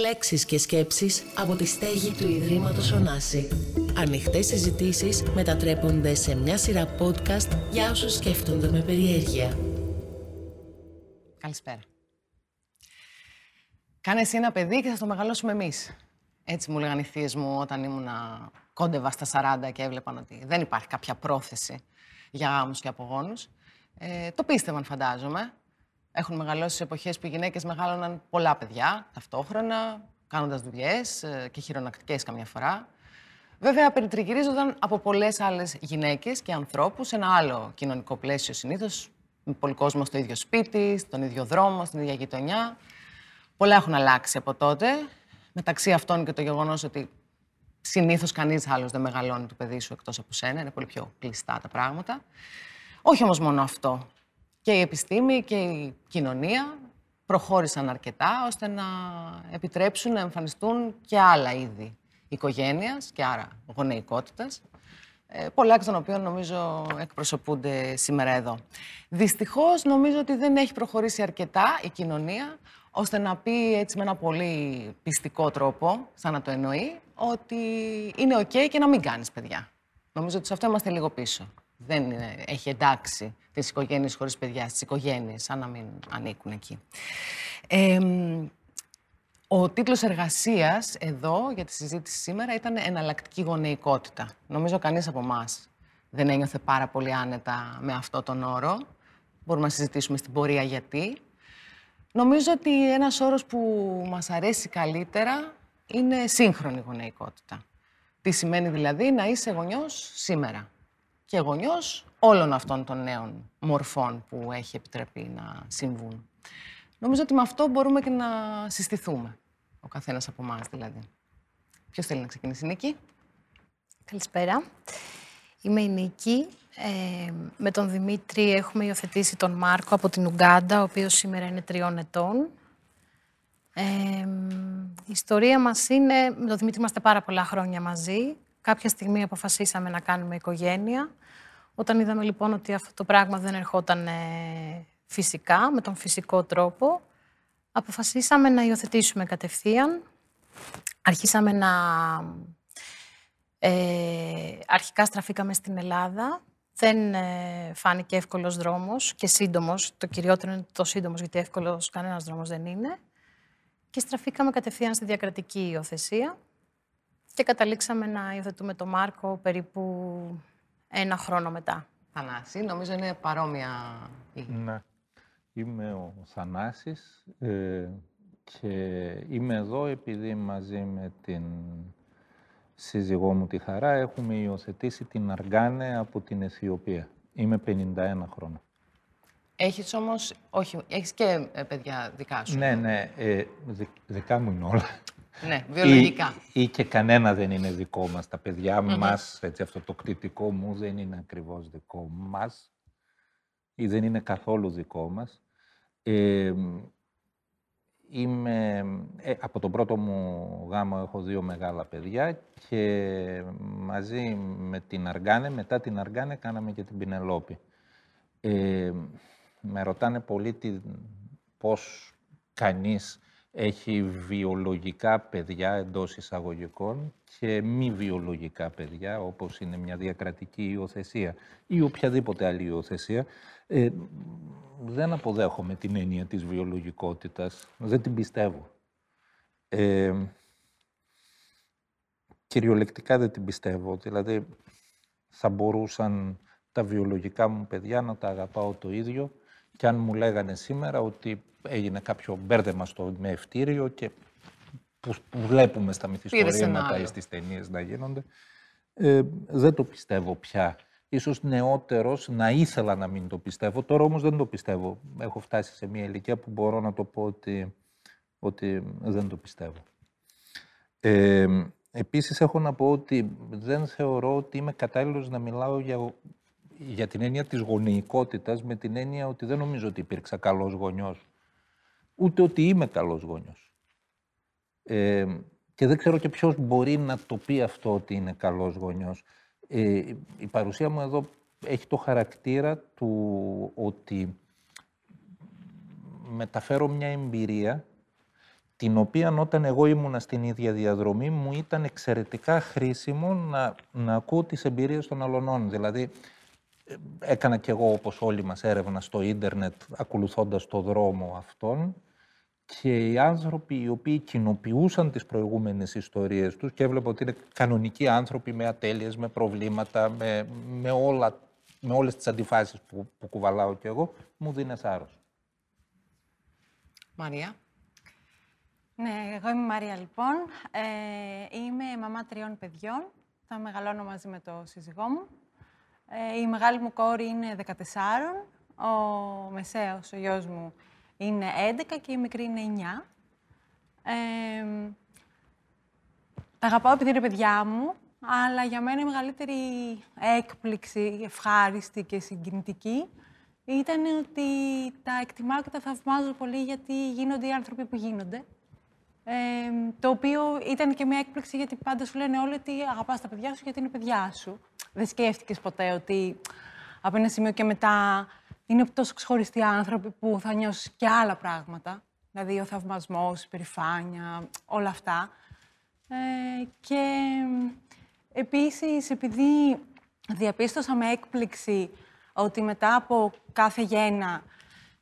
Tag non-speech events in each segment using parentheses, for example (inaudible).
Λέξεις και σκέψεις από τη στέγη του Ιδρύματος Ωνάση. Ανοιχτές συζητήσεις μετατρέπονται σε μια σειρά podcast για όσους σκέφτονται με περιέργεια. Καλησπέρα. Κάνε εσύ ένα παιδί και θα το μεγαλώσουμε εμείς. Έτσι μου λέγανε οι θείες μου όταν ήμουν κόντεβα στα 40 και έβλεπαν ότι δεν υπάρχει κάποια πρόθεση για γάμους και απογόνους. Ε, το πίστευαν, φαντάζομαι. Έχουν μεγαλώσει σε εποχές που οι γυναίκες μεγάλωναν πολλά παιδιά ταυτόχρονα, κάνοντας δουλειές ε, και χειρονακτικές καμιά φορά. Βέβαια, περιτριγυρίζονταν από πολλές άλλες γυναίκες και ανθρώπους σε ένα άλλο κοινωνικό πλαίσιο συνήθως, με πολύ κόσμο στο ίδιο σπίτι, στον ίδιο δρόμο, στην ίδια γειτονιά. Πολλά έχουν αλλάξει από τότε. Μεταξύ αυτών και το γεγονός ότι συνήθως κανείς άλλος δεν μεγαλώνει το παιδί σου εκτός από σένα. Είναι πολύ πιο κλειστά τα πράγματα. Όχι όμως μόνο αυτό. Και η επιστήμη και η κοινωνία προχώρησαν αρκετά ώστε να επιτρέψουν να εμφανιστούν και άλλα είδη οικογένειας και άρα γονεϊκότητας, ε, πολλά εκ των οποίων νομίζω εκπροσωπούνται σήμερα εδώ. Δυστυχώς νομίζω ότι δεν έχει προχωρήσει αρκετά η κοινωνία ώστε να πει έτσι με ένα πολύ πιστικό τρόπο, σαν να το εννοεί, ότι είναι οκ και να μην κάνεις παιδιά. Νομίζω ότι σε αυτό είμαστε λίγο πίσω. Δεν έχει εντάξει τις οικογένειες χωρίς παιδιά στις οικογένειες, σαν να μην ανήκουν εκεί. ο τίτλος εργασίας εδώ για τη συζήτηση σήμερα ήταν «Εναλλακτική γονεϊκότητα». Νομίζω κανείς από εμάς δεν ένιωθε πάρα πολύ άνετα με αυτό τον όρο. Μπορούμε να συζητήσουμε στην πορεία γιατί. Νομίζω ότι ένας όρος που μας αρέσει καλύτερα είναι σύγχρονη γονεϊκότητα. Τι σημαίνει δηλαδή να είσαι γονιός σήμερα και γονιός όλων αυτών των νέων μορφών που έχει επιτραπεί να συμβούν. Νομίζω ότι με αυτό μπορούμε και να συστηθούμε, ο καθένας από εμάς δηλαδή. Ποιος θέλει να ξεκινήσει, Νίκη; Καλησπέρα. Είμαι η Νίκη. Ε, με τον Δημήτρη έχουμε υιοθετήσει τον Μάρκο από την Ουγκάντα, ο οποίος σήμερα είναι τριών ετών. Ε, η ιστορία μας είναι, με τον Δημήτρη είμαστε πάρα πολλά χρόνια μαζί. Κάποια στιγμή αποφασίσαμε να κάνουμε οικογένεια. Όταν είδαμε λοιπόν ότι αυτό το πράγμα δεν ερχόταν ε, φυσικά, με τον φυσικό τρόπο, αποφασίσαμε να υιοθετήσουμε κατευθείαν. Αρχίσαμε να ε, αρχικά στραφήκαμε στην Ελλάδα. Δεν ε, φάνηκε εύκολος δρόμος και σύντομος. Το κυριότερο είναι το σύντομος, γιατί εύκολος κανένας δρόμος δεν είναι. Και στραφήκαμε κατευθείαν στη διακρατική υιοθεσία και καταλήξαμε να υιοθετούμε το Μάρκο περίπου ένα χρόνο μετά. Θανάση, νομίζω είναι παρόμοια Ναι. Είμαι ο Θανάσης ε, και είμαι εδώ επειδή μαζί με την σύζυγό μου τη Χαρά έχουμε υιοθετήσει την Αργάνε από την Αιθιοπία. Είμαι 51 χρόνια. Έχεις όμως, όχι, έχεις και ε, παιδιά δικά σου. Ναι, ναι, ε, δικά μου είναι όλα. Ναι, βιολογικά. Ή, ή, και κανένα δεν είναι δικό μας. Τα παιδιά mm μας, έτσι, αυτό το κτητικό μου δεν είναι ακριβώς δικό μας ή δεν είναι καθόλου δικό μας. Ε, Είμαι, ε, από τον πρώτο μου γάμο έχω δύο μεγάλα παιδιά και μαζί με την Αργάνε, μετά την Αργάνε κάναμε και την Πινελόπη. Ε, με ρωτάνε πολύ τι, πώς κανείς έχει βιολογικά παιδιά εντός εισαγωγικών και μη βιολογικά παιδιά, όπως είναι μια διακρατική υιοθεσία ή οποιαδήποτε άλλη υιοθεσία. Ε, δεν αποδέχομαι την έννοια της βιολογικότητας. Δεν την πιστεύω. Ε, κυριολεκτικά δεν την πιστεύω. Δηλαδή, θα μπορούσαν τα βιολογικά μου παιδιά να τα αγαπάω το ίδιο και αν μου λέγανε σήμερα ότι έγινε κάποιο μπέρδεμα στο μευτήριο και που, βλέπουμε στα μυθιστορήματα ή στις ταινίες να γίνονται, ε, δεν το πιστεύω πια ίσως νεότερος να ήθελα να μην το πιστεύω. Τώρα όμως δεν το πιστεύω. Έχω φτάσει σε μια ηλικία που μπορώ να το πω ότι, ότι δεν το πιστεύω. Ε, επίσης έχω να πω ότι δεν θεωρώ ότι είμαι κατάλληλος να μιλάω για, για την έννοια της γονεϊκότητας με την έννοια ότι δεν νομίζω ότι υπήρξα καλός γονιός. Ούτε ότι είμαι καλός γονιός. Ε, και δεν ξέρω και ποιος μπορεί να το πει αυτό ότι είναι καλός γονιός. Ε, η παρουσία μου εδώ έχει το χαρακτήρα του ότι μεταφέρω μια εμπειρία την οποία όταν εγώ ήμουνα στην ίδια διαδρομή μου ήταν εξαιρετικά χρήσιμο να, να ακούω τις εμπειρίες των αλωνών. Δηλαδή, ε, έκανα κι εγώ όπως όλοι μας έρευνα στο ίντερνετ ακολουθώντας το δρόμο αυτόν και οι άνθρωποι οι οποίοι κοινοποιούσαν τις προηγούμενες ιστορίες τους και έβλεπα ότι είναι κανονικοί άνθρωποι με ατέλειες, με προβλήματα, με, με, όλα, με όλες τις αντιφάσεις που, που κουβαλάω κι εγώ, μου δίνει θάρρος. Μαρία. Ναι, εγώ είμαι η Μαρία λοιπόν. Ε, είμαι μαμά τριών παιδιών. Θα μεγαλώνω μαζί με το σύζυγό μου. Ε, η μεγάλη μου κόρη είναι 14, ο μεσαίος, ο γιος μου, είναι 11 και η μικρή είναι 9. Ε, τα αγαπάω επειδή είναι παιδιά μου, αλλά για μένα η μεγαλύτερη έκπληξη, ευχάριστη και συγκινητική ήταν ότι τα εκτιμάω και τα θαυμάζω πολύ γιατί γίνονται οι άνθρωποι που γίνονται. Ε, το οποίο ήταν και μια έκπληξη γιατί πάντα σου λένε όλοι ότι αγαπάς τα παιδιά σου γιατί είναι παιδιά σου. Δεν σκέφτηκες ποτέ ότι από ένα σημείο και μετά είναι τόσο ξεχωριστοί άνθρωποι που θα νιώσεις και άλλα πράγματα. Δηλαδή ο θαυμασμός, η περηφάνεια, όλα αυτά. Ε, και επίσης, επειδή διαπίστωσα με έκπληξη ότι μετά από κάθε γένα,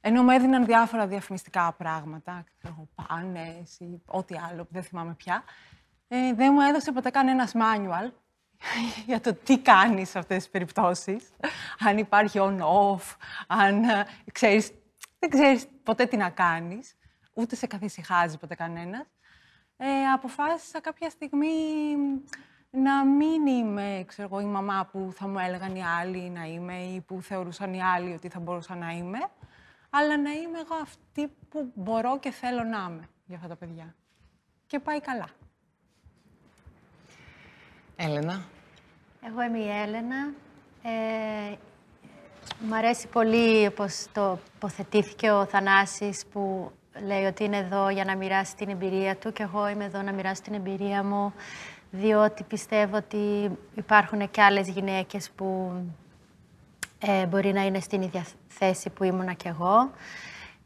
ενώ μου έδιναν διάφορα διαφημιστικά πράγματα, ξέρω, πάνες ή ό,τι άλλο που δεν θυμάμαι πια, ε, δεν μου έδωσε ποτέ κανένας manual (laughs) για το τι κάνεις σε αυτές τις περιπτώσεις. Αν υπάρχει on-off, αν ε, ξέρεις, δεν ξέρεις ποτέ τι να κάνεις, ούτε σε καθησυχάζει ποτέ κανένας. Ε, αποφάσισα κάποια στιγμή να μην είμαι, ξέρω εγώ, η μαμά που θα μου έλεγαν οι άλλοι να είμαι ή που θεωρούσαν οι άλλοι ότι θα μπορούσα να είμαι, αλλά να είμαι εγώ αυτή που μπορώ και θέλω να είμαι για αυτά τα παιδιά. Και πάει καλά. Έλενα. Εγώ είμαι η Έλενα. Ε, μ' αρέσει πολύ πώς το υποθετήθηκε ο Θανάσης που λέει ότι είναι εδώ για να μοιράσει την εμπειρία του και εγώ είμαι εδώ να μοιράσω την εμπειρία μου διότι πιστεύω ότι υπάρχουν και άλλες γυναίκες που ε, μπορεί να είναι στην ίδια θέση που ήμουνα κι εγώ.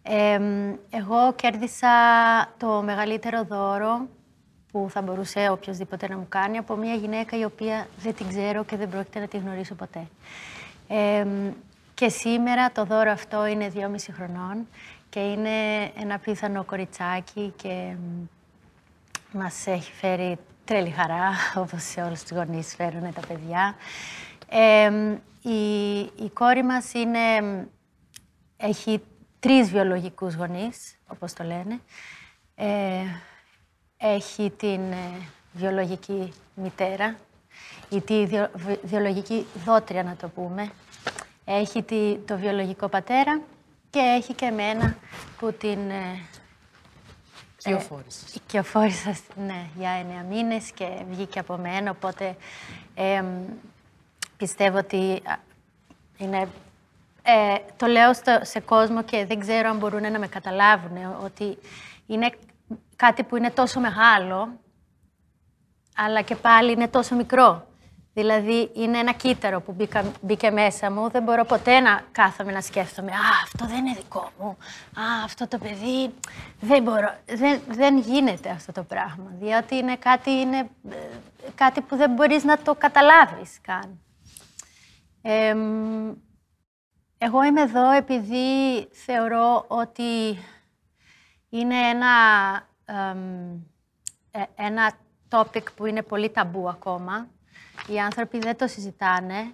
Ε, εγώ κέρδισα το μεγαλύτερο δώρο που θα μπορούσε οποιοδήποτε να μου κάνει από μια γυναίκα η οποία δεν την ξέρω και δεν πρόκειται να τη γνωρίσω ποτέ. Ε, και σήμερα το δώρο αυτό είναι δυόμιση χρονών και είναι ένα πιθανό κοριτσάκι και μας έχει φέρει τρέλη χαρά, (laughs) όπως σε όλους τους γονείς φέρουν τα παιδιά. η, η κόρη μας είναι, έχει τρεις βιολογικούς γονείς, όπως το λένε. Ε, έχει την ε, βιολογική μητέρα ή τη βιολογική δότρια, να το πούμε. Έχει τη, το βιολογικό πατέρα και έχει και εμένα που την... Ε, Κυοφόρησα. Ε, ναι, για εννέα μήνες και βγήκε από μένα, οπότε ε, πιστεύω ότι είναι... Ε, το λέω στο, σε κόσμο και δεν ξέρω αν μπορούν να με καταλάβουν ότι είναι κάτι που είναι τόσο μεγάλο, αλλά και πάλι είναι τόσο μικρό. Δηλαδή, είναι ένα κύτταρο που μπήκε μέσα μου. Δεν μπορώ ποτέ να κάθομαι να σκέφτομαι «Α, αυτό δεν είναι δικό μου. Α, αυτό το παιδί δεν μπορώ». Δεν, δεν γίνεται αυτό το πράγμα, διότι είναι κάτι, είναι ε, κάτι που δεν μπορείς να το καταλάβεις καν. εγώ είμαι εδώ επειδή θεωρώ ότι είναι ένα ε, ένα topic που είναι πολύ ταμπού ακόμα. Οι άνθρωποι δεν το συζητάνε,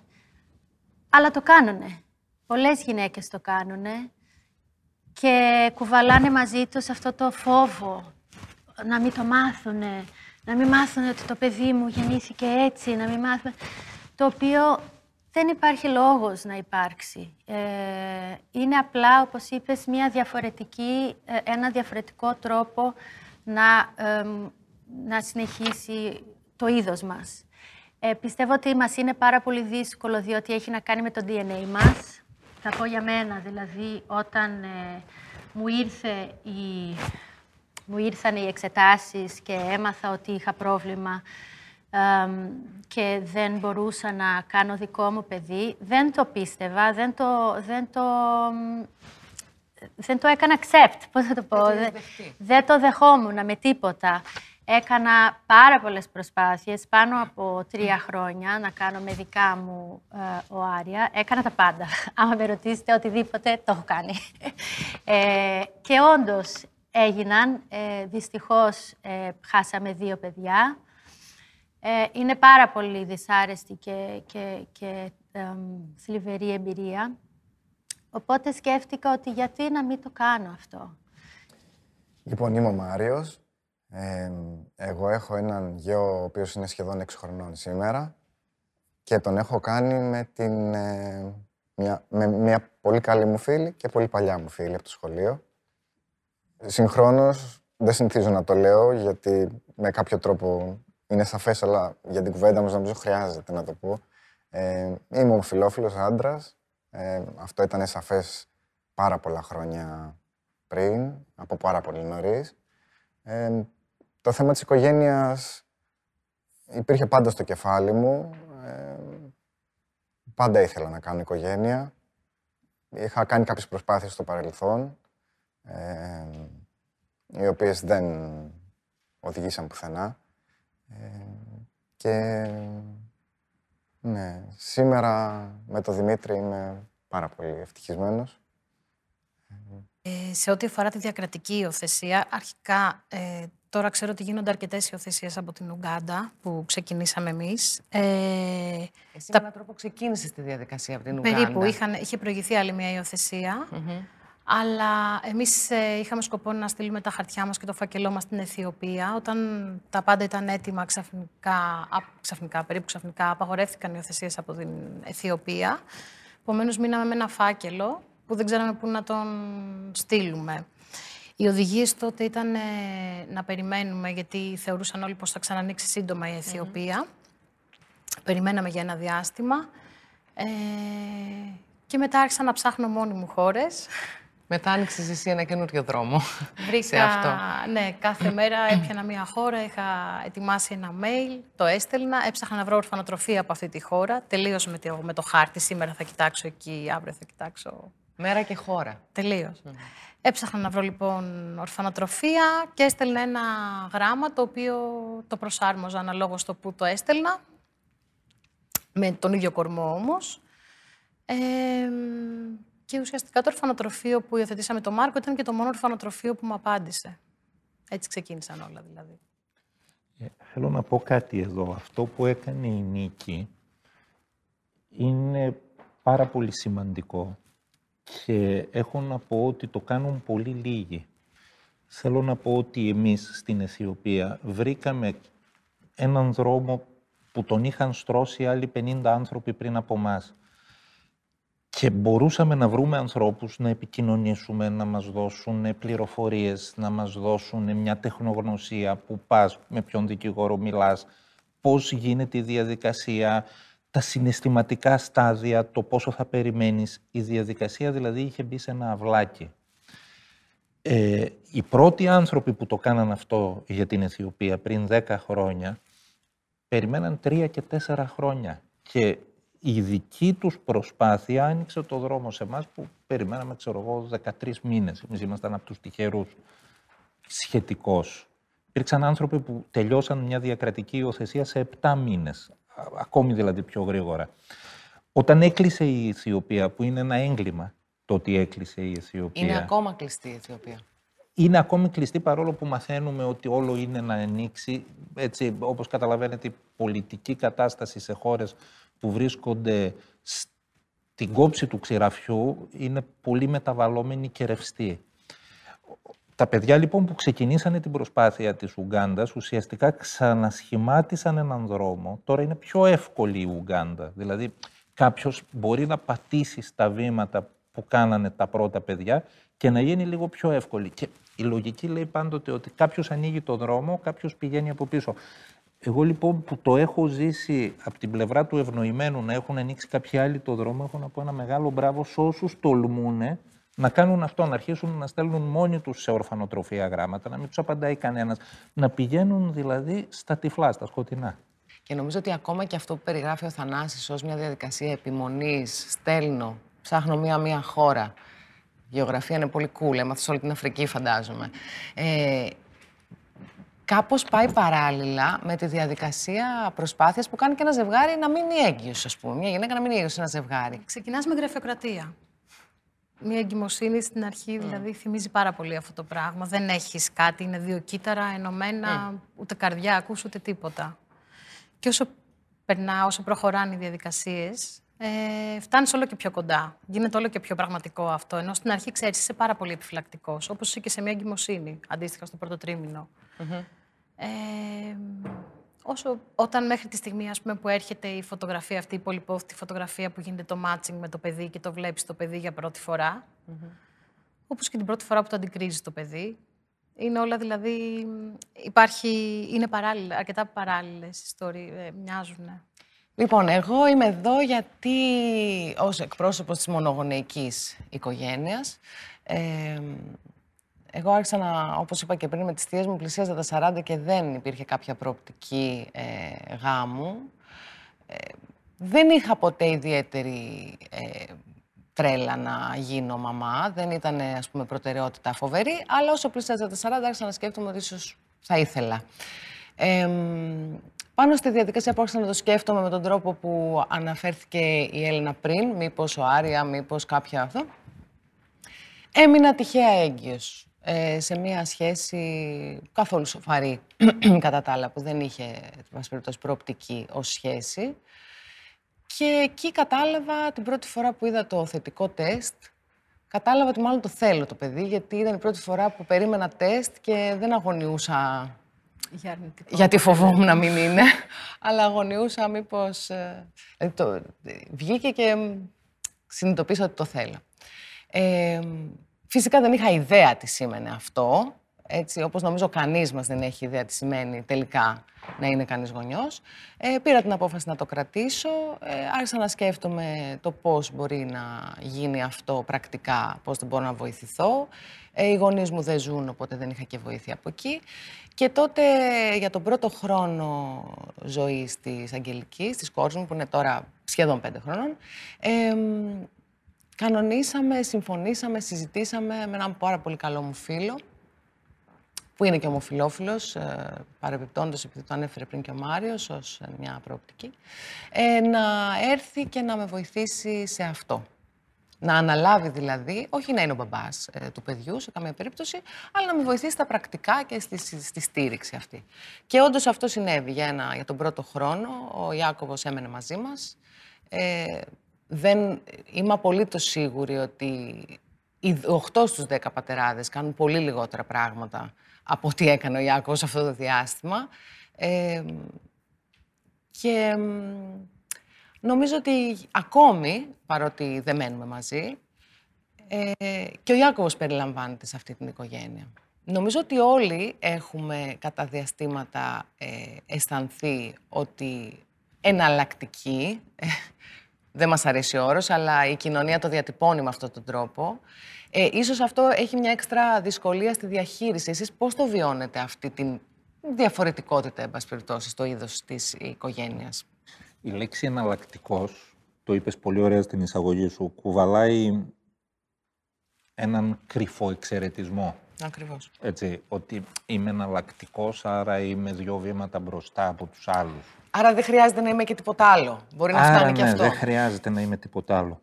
αλλά το κάνουνε. Πολλές γυναίκες το κάνουνε και κουβαλάνε μαζί τους αυτό το φόβο να μην το μάθουνε, να μην μάθουν ότι το παιδί μου γεννήθηκε έτσι, να μην μάθουν... Το οποίο δεν υπάρχει λόγος να υπάρξει. Ε, είναι απλά, όπως είπες, μια διαφορετική, ε, ένα διαφορετικό τρόπο να, να συνεχίσει το είδος μας. Ε, πιστεύω ότι μας είναι πάρα πολύ δύσκολο, διότι έχει να κάνει με το DNA μας. Θα πω για μένα, δηλαδή, όταν ε, μου, ήρθε η, μου ήρθαν οι εξετάσεις και έμαθα ότι είχα πρόβλημα και δεν μπορούσα να κάνω δικό μου παιδί, δεν το πίστευα, δεν το, δεν το, δεν το έκανα accept, πώς θα το πω. το Δεν, δεχτεί. δεν το δεχόμουν με τίποτα. Έκανα πάρα πολλές προσπάθειες, πάνω από τρία χρόνια, να κάνω με δικά μου ε, οάρια. Έκανα τα πάντα. (laughs) Άμα με ρωτήσετε οτιδήποτε, το έχω κάνει. (laughs) Ε, και όντως έγιναν. Ε, δυστυχώς ε, χάσαμε δύο παιδιά. Ε, είναι πάρα πολύ δυσάρεστη και, και, και εμ, θλιβερή εμπειρία. Οπότε σκέφτηκα ότι γιατί να μην το κάνω αυτό. Λοιπόν, είμαι ο Μάριος. Ε, εγώ έχω έναν γιο ο οποίος είναι σχεδόν 6 χρονών σήμερα και τον έχω κάνει με, την, ε, μια, με μια πολύ καλή μου φίλη και πολύ παλιά μου φίλη από το σχολείο. Συγχρόνως, δεν συνηθίζω να το λέω γιατί με κάποιο τρόπο είναι σαφές, αλλά για την κουβέντα μας νομίζω χρειάζεται να το πω. Ε, είμαι ομοφυλόφιλος άντρας. Ε, αυτό ήταν σαφές πάρα πολλά χρόνια πριν, από πάρα πολύ νωρίς. Ε, το θέμα της οικογένειας υπήρχε πάντα στο κεφάλι μου. Ε, πάντα ήθελα να κάνω οικογένεια. Είχα κάνει κάποιες προσπάθειες στο παρελθόν, ε, οι οποίες δεν οδηγήσαν πουθενά. Ε, και ναι, σήμερα με τον Δημήτρη είμαι πάρα πολύ ευτυχισμένος. Ε, σε ό,τι αφορά τη διακρατική υιοθεσία, αρχικά ε, τώρα ξέρω ότι γίνονται αρκετές υιοθεσίες από την Ουγγάντα που ξεκινήσαμε εμείς. Ε, Εσύ Τα- με έναν τρόπο ξεκίνησες τη διαδικασία από την Ουγγάντα. περίπου είχαν, είχε προηγηθεί άλλη μια υιοθεσία. Αλλά εμείς είχαμε σκοπό να στείλουμε τα χαρτιά μας και το φάκελό μας στην Αιθιοπία. Όταν τα πάντα ήταν έτοιμα, ξαφνικά, α, ξαφνικά περίπου ξαφνικά, απαγορεύτηκαν οι υιοθεσίες από την Αιθιοπία. Επομένως, μείναμε με ένα φάκελο που δεν ξέραμε πού να τον στείλουμε. Οι οδηγίες τότε ήταν ε, να περιμένουμε, γιατί θεωρούσαν όλοι πως θα ξανανοίξει σύντομα η Αιθιοπία. Περιμέναμε για ένα διάστημα. Ε, και μετά άρχισα να ψάχνω μόνη μου χώρες. Μετά άνοιξες εσύ ένα καινούριο δρόμο. (laughs) σε Βρήκα, αυτό. ναι, κάθε μέρα (clears throat) έπιανα μία χώρα, είχα ετοιμάσει ένα mail, το έστελνα, έψαχνα να βρω ορφανοτροφία από αυτή τη χώρα. Τελείωσα με το, με το χάρτη, σήμερα θα κοιτάξω εκεί, αύριο θα κοιτάξω Μέρα και χώρα. Τελείω. Έψαχνα να βρω λοιπόν ορφανοτροφία και έστελνα ένα γράμμα το οποίο το προσάρμοζα αναλόγως στο που το έστελνα. Με τον ίδιο κορμό όμως. Ε, και ουσιαστικά το ορφανοτροφείο που υιοθετήσαμε το Μάρκο ήταν και το μόνο ορφανοτροφείο που μου απάντησε. Έτσι ξεκίνησαν όλα δηλαδή. Ε, Θέλω να πω κάτι εδώ. Αυτό που έκανε η Νίκη είναι πάρα πολύ σημαντικό και έχω να πω ότι το κάνουν πολύ λίγοι. Θέλω να πω ότι εμείς στην Αιθιοπία βρήκαμε έναν δρόμο που τον είχαν στρώσει άλλοι 50 άνθρωποι πριν από μας. Και μπορούσαμε να βρούμε ανθρώπους να επικοινωνήσουμε, να μας δώσουν πληροφορίες, να μας δώσουν μια τεχνογνωσία που πας, με ποιον δικηγόρο μιλάς, πώς γίνεται η διαδικασία, τα συναισθηματικά στάδια, το πόσο θα περιμένεις. Η διαδικασία δηλαδή είχε μπει σε ένα αυλάκι. Ε, οι πρώτοι άνθρωποι που το κάναν αυτό για την Αιθιοπία πριν 10 χρόνια, περιμέναν τρία και τέσσερα χρόνια. Και η δική τους προσπάθεια άνοιξε το δρόμο σε εμάς που περιμέναμε, ξέρω εγώ, 13 μήνες. Εμείς ήμασταν από τους τυχερούς σχετικώς. Υπήρξαν άνθρωποι που τελειώσαν μια διακρατική υιοθεσία σε 7 μήνες, α- ακόμη δηλαδή πιο γρήγορα. Όταν έκλεισε η Αιθιοπία, που είναι ένα έγκλημα το ότι έκλεισε η Αιθιοπία, Είναι ακόμα κλειστή η Αιθιοπία. είναι ακόμη κλειστή παρόλο που μαθαίνουμε ότι όλο είναι να ανοίξει. Έτσι, όπως καταλαβαίνετε, η πολιτική κατάσταση σε χώρες που βρίσκονται στην κόψη του ξηραφιού είναι πολύ μεταβαλλόμενη και ρευστή. Τα παιδιά λοιπόν που ξεκινήσανε την προσπάθεια της Ουγκάντας ουσιαστικά ξανασχημάτισαν έναν δρόμο. Τώρα είναι πιο εύκολη η Ουγκάντα. Δηλαδή κάποιος μπορεί να πατήσει στα βήματα που κάνανε τα πρώτα παιδιά και να γίνει λίγο πιο εύκολη. Και η λογική λέει πάντοτε ότι κάποιος ανοίγει το δρόμο, κάποιος πηγαίνει από πίσω. Εγώ λοιπόν που το έχω ζήσει από την πλευρά του ευνοημένου να έχουν ανοίξει κάποιοι άλλοι το δρόμο, έχω να πω ένα μεγάλο μπράβο σε όσους τολμούν να κάνουν αυτό, να αρχίσουν να στέλνουν μόνοι τους σε ορφανοτροφία γράμματα, να μην τους απαντάει κανένας, να πηγαίνουν δηλαδή στα τυφλά, στα σκοτεινά. Και νομίζω ότι ακόμα και αυτό που περιγράφει ο Θανάσης ως μια διαδικασία επιμονής, στέλνω, ψάχνω μία-μία χώρα γεωγραφία είναι πολύ cool, έμαθες όλη την Αφρική φαντάζομαι. Ε, κάπως πάει παράλληλα με τη διαδικασία προσπάθειας που κάνει και ένα ζευγάρι να μείνει έγκυος, ας πούμε. Μια γυναίκα να μείνει έγκυος σε ένα ζευγάρι. Ξεκινάς με γραφειοκρατία. Μια εγκυμοσύνη στην αρχή, δηλαδή, θυμίζει πάρα πολύ αυτό το πράγμα. Δεν έχεις κάτι, είναι δύο κύτταρα ενωμένα, ούτε καρδιά ακούς, ούτε τίποτα. Και όσο περνά, όσο προχωράνε οι διαδικασίες, ε, φτάνεις όλο και πιο κοντά. Γίνεται όλο και πιο πραγματικό αυτό. Ενώ στην αρχή ξέρεις, είσαι πάρα πολύ επιφυλακτικός, όπως είσαι και σε μια εγκυμοσύνη, αντίστοιχα στο πρώτο τρίμηνο. Ε, όσο, όταν μέχρι τη στιγμή ας πούμε, που έρχεται η φωτογραφία αυτή, η πολυπόθητη φωτογραφία που γίνεται το matching με το παιδί και το βλέπεις το παιδί για πρώτη φορά, mm-hmm. όπως και την πρώτη φορά που το αντικρίζεις το παιδί, είναι όλα δηλαδή, υπάρχει, είναι παράλληλα, αρκετά παράλληλες ιστορίες, ε, μοιάζουν. Λοιπόν, εγώ είμαι εδώ γιατί ως εκπρόσωπος της μονογονεϊκής οικογένειας ε, εγώ άρχισα να, όπως είπα και πριν, με τις θείες μου πλησίαζα τα 40 και δεν υπήρχε κάποια προοπτική ε, γάμου. Ε, δεν είχα ποτέ ιδιαίτερη ε, τρέλα να γίνω μαμά. Δεν ήταν, ας πούμε, προτεραιότητα φοβερή. Αλλά όσο πλησίαζα τα 40, άρχισα να σκέφτομαι ότι ίσως θα ήθελα. Ε, πάνω στη διαδικασία που άρχισα να το σκέφτομαι με τον τρόπο που αναφέρθηκε η Έλληνα πριν, μήπως ο Άρια, μήπως κάποια αυτό, έμεινα τυχαία έγκυος. Ε, σε μια σχέση καθόλου σοφαρή, (clears throat) κατά τα άλλα, που δεν είχε, περιπτώσει, προοπτική ως σχέση. Και εκεί κατάλαβα την πρώτη φορά που είδα το θετικό τεστ, κατάλαβα ότι μάλλον το θέλω το παιδί, γιατί ήταν η πρώτη φορά που περίμενα τεστ και δεν αγωνιούσα για γιατί φοβόμουν να μην είναι, (laughs) αλλά αγωνιούσα μήπως... Ε, δηλαδή το, βγήκε και συνειδητοποίησα ότι το θέλω. Ε, Φυσικά δεν είχα ιδέα τι σήμαινε αυτό. Έτσι, όπως νομίζω κανείς μας δεν έχει ιδέα τι σημαίνει τελικά να είναι κανείς γονιός. Ε, πήρα την απόφαση να το κρατήσω. Ε, άρχισα να σκέφτομαι το πώς μπορεί να γίνει αυτό πρακτικά, πώς δεν μπορώ να βοηθηθώ. Ε, οι γονείς μου δεν ζουν, οπότε δεν είχα και βοήθεια από εκεί. Και τότε για τον πρώτο χρόνο ζωής της Αγγελικής, της κόρης μου, που είναι τώρα σχεδόν πέντε χρόνων, ε, Κανονίσαμε, συμφωνήσαμε, συζητήσαμε με έναν πάρα πολύ καλό μου φίλο, που είναι και ομοφιλόφιλος, ε, παρεμπιπτόντως επειδή το ανέφερε πριν και ο Μάριος, ως μια προοπτική, ε, να έρθει και να με βοηθήσει σε αυτό. Να αναλάβει δηλαδή, όχι να είναι ο μπαμπάς ε, του παιδιού σε καμία περίπτωση, αλλά να με βοηθήσει στα πρακτικά και στη, στη, στήριξη αυτή. Και όντως αυτό συνέβη για, ένα, για τον πρώτο χρόνο. Ο Ιάκωβος έμενε μαζί μας. Ε, δεν, είμαι απολύτως σίγουρη ότι οι 8 στους 10 πατεράδες κάνουν πολύ λιγότερα πράγματα από ό,τι έκανε ο Ιάκωβος αυτό το διάστημα. Ε, και νομίζω ότι ακόμη, παρότι δεν μένουμε μαζί, ε, και ο Ιάκωβος περιλαμβάνεται σε αυτή την οικογένεια. Νομίζω ότι όλοι έχουμε κατά διαστήματα ε, αισθανθεί ότι εναλλακτική, δεν μας αρέσει ο όρος, αλλά η κοινωνία το διατυπώνει με αυτόν τον τρόπο. Ε, ίσως αυτό έχει μια έξτρα δυσκολία στη διαχείριση. Εσείς πώς το βιώνετε αυτή την διαφορετικότητα, εν πάση περιπτώσει, στο είδος της οικογένειας; Η λέξη εναλλακτικός, το είπες πολύ ωραία στην εισαγωγή σου, κουβαλάει έναν κρυφό εξαιρετισμό. Ακριβώς. Έτσι, ότι είμαι εναλλακτικός, άρα είμαι δύο βήματα μπροστά από τους άλλους. Άρα δεν χρειάζεται να είμαι και τίποτα άλλο. Μπορεί να Άρα, φτάνει και ναι, αυτό. Δεν χρειάζεται να είμαι τίποτα άλλο.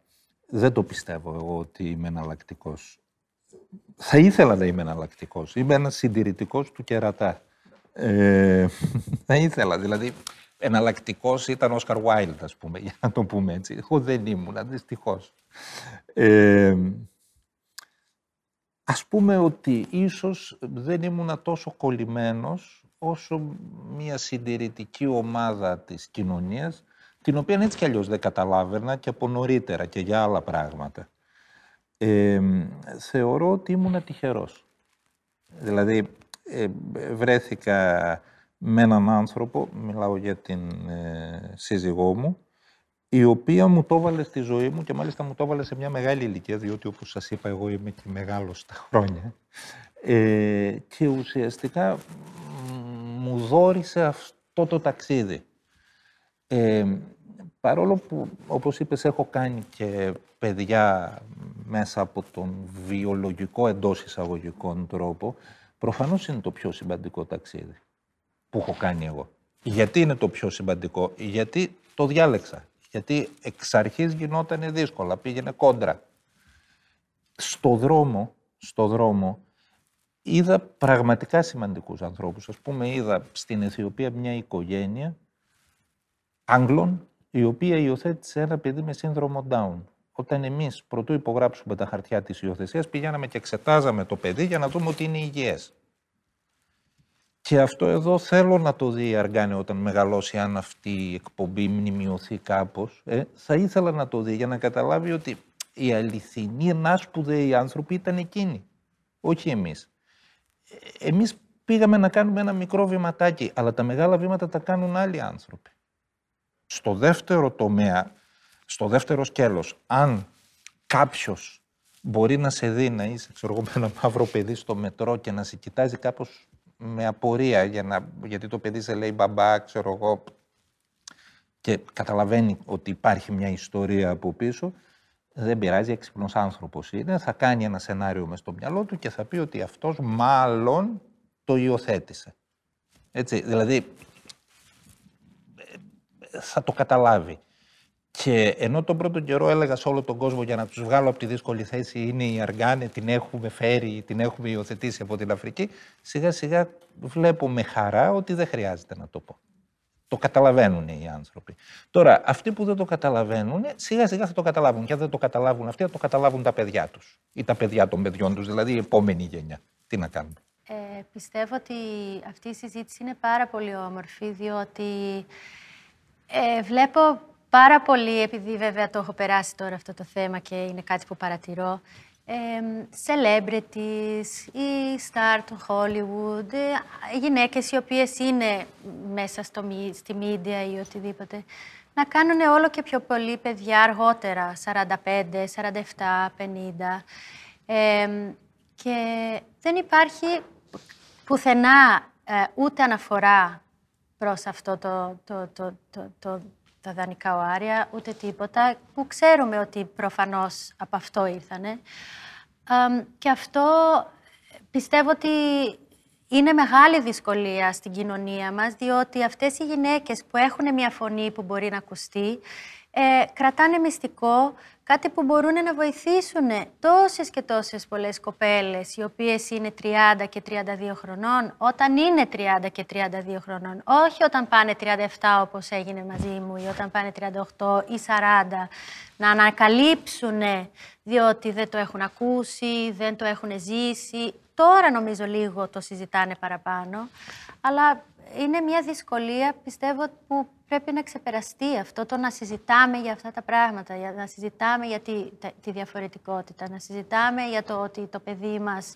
Δεν το πιστεύω εγώ ότι είμαι εναλλακτικός. Θα ήθελα να είμαι εναλλακτικός. Είμαι ένας συντηρητικός του κερατά. Ε, (laughs) θα ήθελα. Δηλαδή, εναλλακτικός ήταν ο Όσκαρ Βάιλντ, ας πούμε, (laughs) για να το πούμε έτσι. Εγώ δεν ήμουν, δυστυχώ. Ε, ας πούμε ότι ίσως δεν ήμουν τόσο κολλημένος όσο μια συντηρητική ομάδα της κοινωνίας, την οποία έτσι κι αλλιώς δεν καταλάβαινα και από νωρίτερα και για άλλα πράγματα. Ε, θεωρώ ότι ήμουν τυχερός. Δηλαδή, ε, βρέθηκα με έναν άνθρωπο, μιλάω για την ε, σύζυγό μου, η οποία μου το έβαλε στη ζωή μου και μάλιστα μου το έβαλε σε μια μεγάλη ηλικία, διότι όπως σας είπα εγώ είμαι και μεγάλος στα χρόνια. Ε, και ουσιαστικά μου δόρισε αυτό το ταξίδι. Ε, παρόλο που, όπως είπες, έχω κάνει και παιδιά μέσα από τον βιολογικό εντός εισαγωγικών τρόπο, προφανώς είναι το πιο σημαντικό ταξίδι που έχω κάνει εγώ. Γιατί είναι το πιο σημαντικό, γιατί το διάλεξα. Γιατί εξ αρχής γινόταν δύσκολα, πήγαινε κόντρα. Στο δρόμο, στο δρόμο, είδα πραγματικά σημαντικούς ανθρώπους. Ας πούμε, είδα στην Αιθιοπία μια οικογένεια Άγγλων, η οποία υιοθέτησε ένα παιδί με σύνδρομο Down. Όταν εμείς πρωτού υπογράψουμε τα χαρτιά της υιοθεσίας, πηγαίναμε και εξετάζαμε το παιδί για να δούμε ότι είναι υγιές. Και αυτό εδώ θέλω να το δει η Αργάνη όταν μεγαλώσει, αν αυτή η εκπομπή μνημειωθεί κάπως. Ε, θα ήθελα να το δει για να καταλάβει ότι οι αληθινοί οι άνθρωποι ήταν εκείνοι, όχι εμείς. Ε, εμείς πήγαμε να κάνουμε ένα μικρό βηματάκι, αλλά τα μεγάλα βήματα τα κάνουν άλλοι άνθρωποι. Στο δεύτερο τομέα, στο δεύτερο σκέλος, αν κάποιος μπορεί να σε δει να είσαι, ξέρω εγώ, με ένα μαύρο παιδί στο μετρό και να σε κοιτάζει κάπως με απορία, για να, γιατί το παιδί σε λέει μπαμπά, ξέρω εγώ, και καταλαβαίνει ότι υπάρχει μια ιστορία από πίσω, δεν πειράζει, έξυπνος άνθρωπος είναι, θα κάνει ένα σενάριο μες στο μυαλό του και θα πει ότι αυτός μάλλον το υιοθέτησε. Έτσι, δηλαδή, θα το καταλάβει. Και ενώ τον πρώτο καιρό έλεγα σε όλο τον κόσμο για να τους βγάλω από τη δύσκολη θέση είναι η Αργάνε, την έχουμε φέρει, την έχουμε υιοθετήσει από την Αφρική, σιγά σιγά βλέπω με χαρά ότι δεν χρειάζεται να το πω. Το καταλαβαίνουν οι άνθρωποι. Τώρα, αυτοί που δεν το καταλαβαίνουν, σιγά σιγά θα το καταλάβουν. Και αν δεν το καταλάβουν αυτοί, θα το καταλάβουν τα παιδιά τους. Ή τα παιδιά των παιδιών τους, δηλαδή η επόμενη γενιά. Τι να κάνουν. Ε, πιστεύω ότι αυτή η συζήτηση είναι πάρα πολύ όμορφη, διότι ε, βλέπω πάρα πολύ, επειδή βέβαια το έχω περάσει τώρα αυτό το θέμα και είναι κάτι που παρατηρώ, ε, celebrities ή star του Hollywood, ε, γυναίκες οι οποίες είναι μέσα στο, στη media ή οτιδήποτε, να κάνουν όλο και πιο πολύ παιδιά αργότερα, 45, 47, 50. και δεν υπάρχει πουθενά ε, ούτε αναφορά προς αυτό το, το, το, το, το τα δανεικά οάρια, ούτε τίποτα, που ξέρουμε ότι προφανώς από αυτό ήρθανε. και αυτό πιστεύω ότι είναι μεγάλη δυσκολία στην κοινωνία μας, διότι αυτές οι γυναίκες που έχουν μια φωνή που μπορεί να ακουστεί, ε, κρατάνε μυστικό κάτι που μπορούν να βοηθήσουν τόσες και τόσες πολλές κοπέλες, οι οποίες είναι 30 και 32 χρονών, όταν είναι 30 και 32 χρονών. Όχι όταν πάνε 37 όπως έγινε μαζί μου ή όταν πάνε 38 ή 40, να ανακαλύψουν διότι δεν το έχουν ακούσει, δεν το έχουν ζήσει. Τώρα νομίζω λίγο το συζητάνε παραπάνω, αλλά είναι μια δυσκολία, πιστεύω, που πρέπει να ξεπεραστεί αυτό το να συζητάμε για αυτά τα πράγματα, για να συζητάμε για τη, τη διαφορετικότητα, να συζητάμε για το ότι το παιδί μας